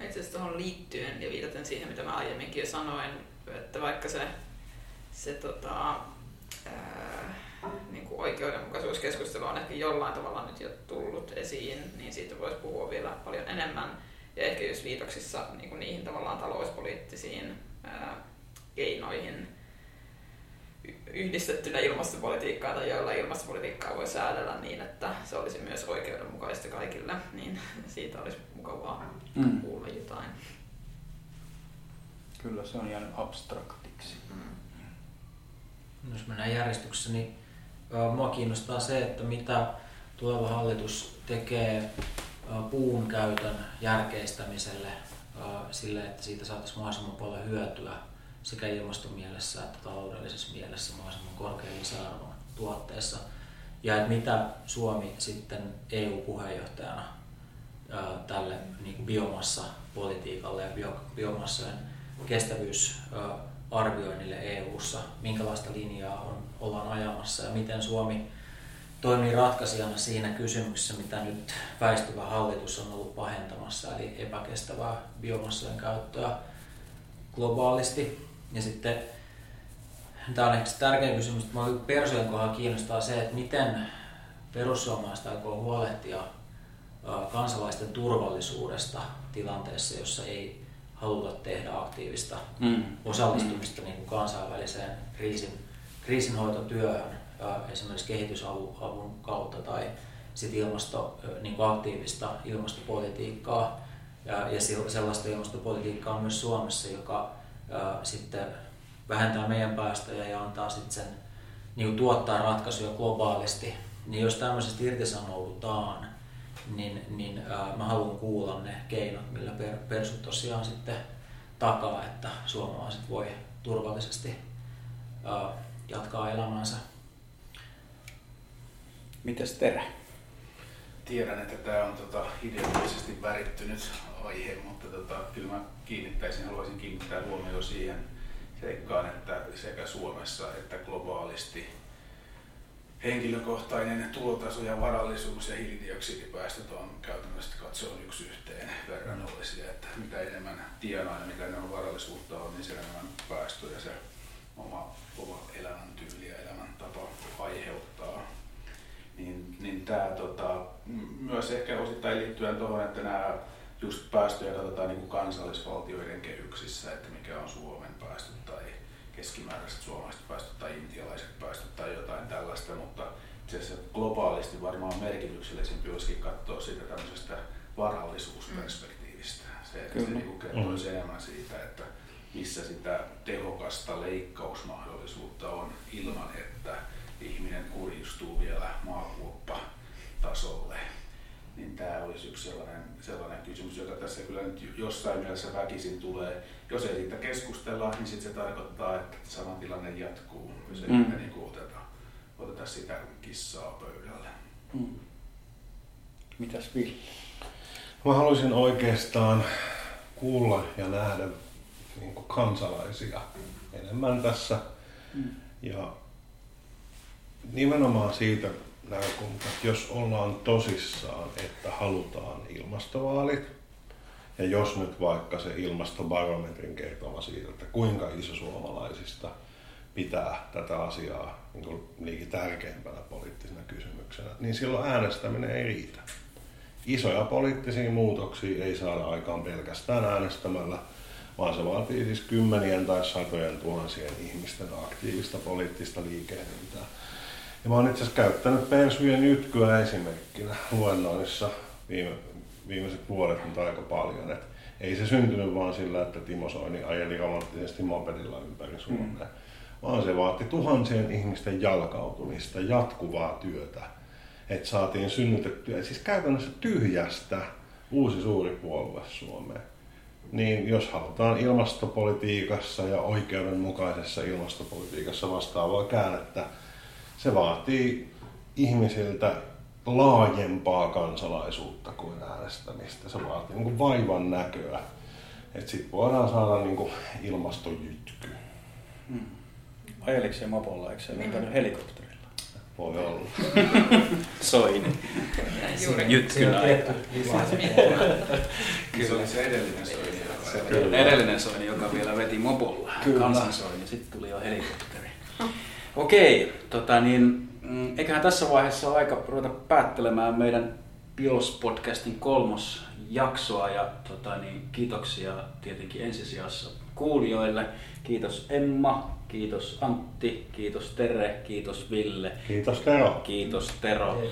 Itse asiassa tuohon liittyen ja viitaten siihen, mitä mä aiemminkin jo sanoin, että vaikka se, se tota, ää, niin kuin oikeudenmukaisuuskeskustelu on ehkä jollain tavalla nyt jo tullut esiin, niin siitä voisi puhua vielä paljon enemmän. Ja ehkä just viitoksissa niin kuin niihin tavallaan talouspoliittisiin ää, keinoihin yhdistettynä ilmastopolitiikkaan tai joilla ilmastopolitiikkaa voi säädellä niin, että se olisi myös oikeudenmukaista kaikille, niin siitä olisi mukavaa Mm. kuulla jotain. Kyllä se on jäänyt abstraktiksi. Jos mennään järjestyksessä, niin mua kiinnostaa se, että mitä tuleva hallitus tekee puun käytön järkeistämiselle sille, että siitä saataisiin mahdollisimman paljon hyötyä sekä ilmastomielessä että taloudellisessa mielessä mahdollisimman korkean lisäarvon tuotteessa. Ja että mitä Suomi sitten EU-puheenjohtajana tälle niin biomassa-politiikalle ja bio, biomassojen kestävyysarvioinnille EU-ssa, minkälaista linjaa on, ollaan ajamassa ja miten Suomi toimii ratkaisijana siinä kysymyksessä, mitä nyt väistyvä hallitus on ollut pahentamassa, eli epäkestävää biomassojen käyttöä globaalisti. Ja sitten tämä on ehkä se tärkein kysymys, että Persujen kohdalla kiinnostaa se, että miten perussuomalaiset aikoo huolehtia kansalaisten turvallisuudesta tilanteessa, jossa ei haluta tehdä aktiivista mm. osallistumista niin kuin kansainväliseen kriisin, kriisinhoitotyöhön esimerkiksi kehitysavun kautta tai sit ilmasto, niin kuin aktiivista ilmastopolitiikkaa ja, ja sellaista ilmastopolitiikkaa myös Suomessa, joka ää, sitten vähentää meidän päästöjä ja antaa sitten sen niin tuottaa ratkaisuja globaalisti. Niin jos tämmöisestä irtisanoudutaan, niin, niin ää, mä haluan kuulla ne keinot, millä per, persut tosiaan sitten takaa, että suomalaiset voi turvallisesti ää, jatkaa elämäänsä. Mitäs Terä? Tiedän, että tämä on tota, ideologisesti värittynyt aihe, mutta tota, kyllä mä kiinnittäisin, haluaisin kiinnittää huomioon siihen seikkaan, että sekä Suomessa että globaalisti henkilökohtainen tulotaso ja varallisuus ja hiilidioksidipäästöt on käytännössä katsoen yksi yhteen verrannollisia, että mitä enemmän tienaa ja mitä enemmän varallisuutta on, niin sen enemmän päästöjä se oma, oma elämäntyyli ja elämäntapa aiheuttaa. Niin, niin tämä tota, myös ehkä osittain liittyen tuohon, että nämä just päästöjä katsotaan niin kuin kansallisvaltioiden kehyksissä, että mikä on Suomen päästöt tai keskimääräiset suomalaiset päästöt tai intialaiset päästöt tai jotain tällaista, mutta se globaalisti varmaan merkityksellisempi olisikin katsoa siitä tämmöisestä varallisuusperspektiivistä. Se, että se niin kertoisi mm. enemmän siitä, että missä sitä tehokasta leikkausmahdollisuutta on ilman, että ihminen kurjistuu vielä maakuoppa-tasolle niin tämä olisi yksi sellainen, sellainen kysymys, joka tässä kyllä nyt jossain mielessä väkisin tulee. Jos ei siitä keskustella, niin sitten se tarkoittaa, että sama tilanne jatkuu, jos ei mm. niin oteta, oteta sitä kissaa pöydälle. Mm. Mitäs Ville? Mä haluaisin oikeastaan kuulla ja nähdä niin kuin kansalaisia enemmän tässä. Mm. Ja nimenomaan siitä näkökulmasta, että jos ollaan tosissaan, että halutaan ilmastovaalit, ja jos nyt vaikka se ilmastobarometrin kertoma siitä, että kuinka iso suomalaisista pitää tätä asiaa niin kuin tärkeimpänä poliittisena kysymyksenä, niin silloin äänestäminen ei riitä. Isoja poliittisia muutoksia ei saada aikaan pelkästään äänestämällä, vaan se vaatii siis kymmenien tai satojen tuhansien ihmisten aktiivista poliittista liikehdintää. Ja mä oon itse asiassa käyttänyt Persujen jytkyä esimerkkinä luennoissa viime, viimeiset vuodet nyt aika paljon. Et ei se syntynyt vaan sillä, että Timo Soini ajeli romanttisesti mopedilla ympäri Suomea, mm. vaan se vaati tuhansien ihmisten jalkautumista, jatkuvaa työtä. Että saatiin synnytettyä, siis käytännössä tyhjästä uusi suuri puolue Suomeen. Niin jos halutaan ilmastopolitiikassa ja oikeudenmukaisessa ilmastopolitiikassa vastaavaa käännettä, se vaatii ihmisiltä laajempaa kansalaisuutta kuin äänestämistä. Se vaatii niin vaivan näköä. Että sit voidaan saada niin kuin ilmastojytky. Hmm. Ajeliko se mopolla, eikö se mm. helikopterilla? Voi olla. [laughs] Soini. Juuri. Jytkynä. Se oli se edellinen soini. Se edellinen soini, joka vielä veti mopolla. Kansansoini. Sitten tuli jo helikopteri. Okei, tota niin, mm, eiköhän tässä vaiheessa ole aika ruveta päättelemään meidän Bios-podcastin kolmos jaksoa ja tota niin, kiitoksia tietenkin ensisijassa kuulijoille. Kiitos Emma, kiitos Antti, kiitos Tere, kiitos Ville. Kiitos Tero. Kiitos Tero.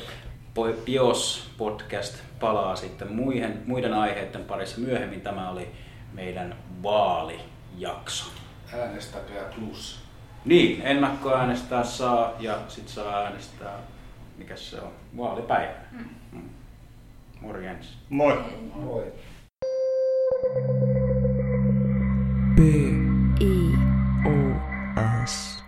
Bios podcast palaa sitten muiden, muiden aiheiden parissa myöhemmin. Tämä oli meidän vaalijakso. Äänestäkää plus. Niin, ennakkoäänestää saa ja sit saa äänestää, mikä se on, vaalipäivä. Mm. mm. Morjens. Moi. Moi. Moi. B. I. O. S.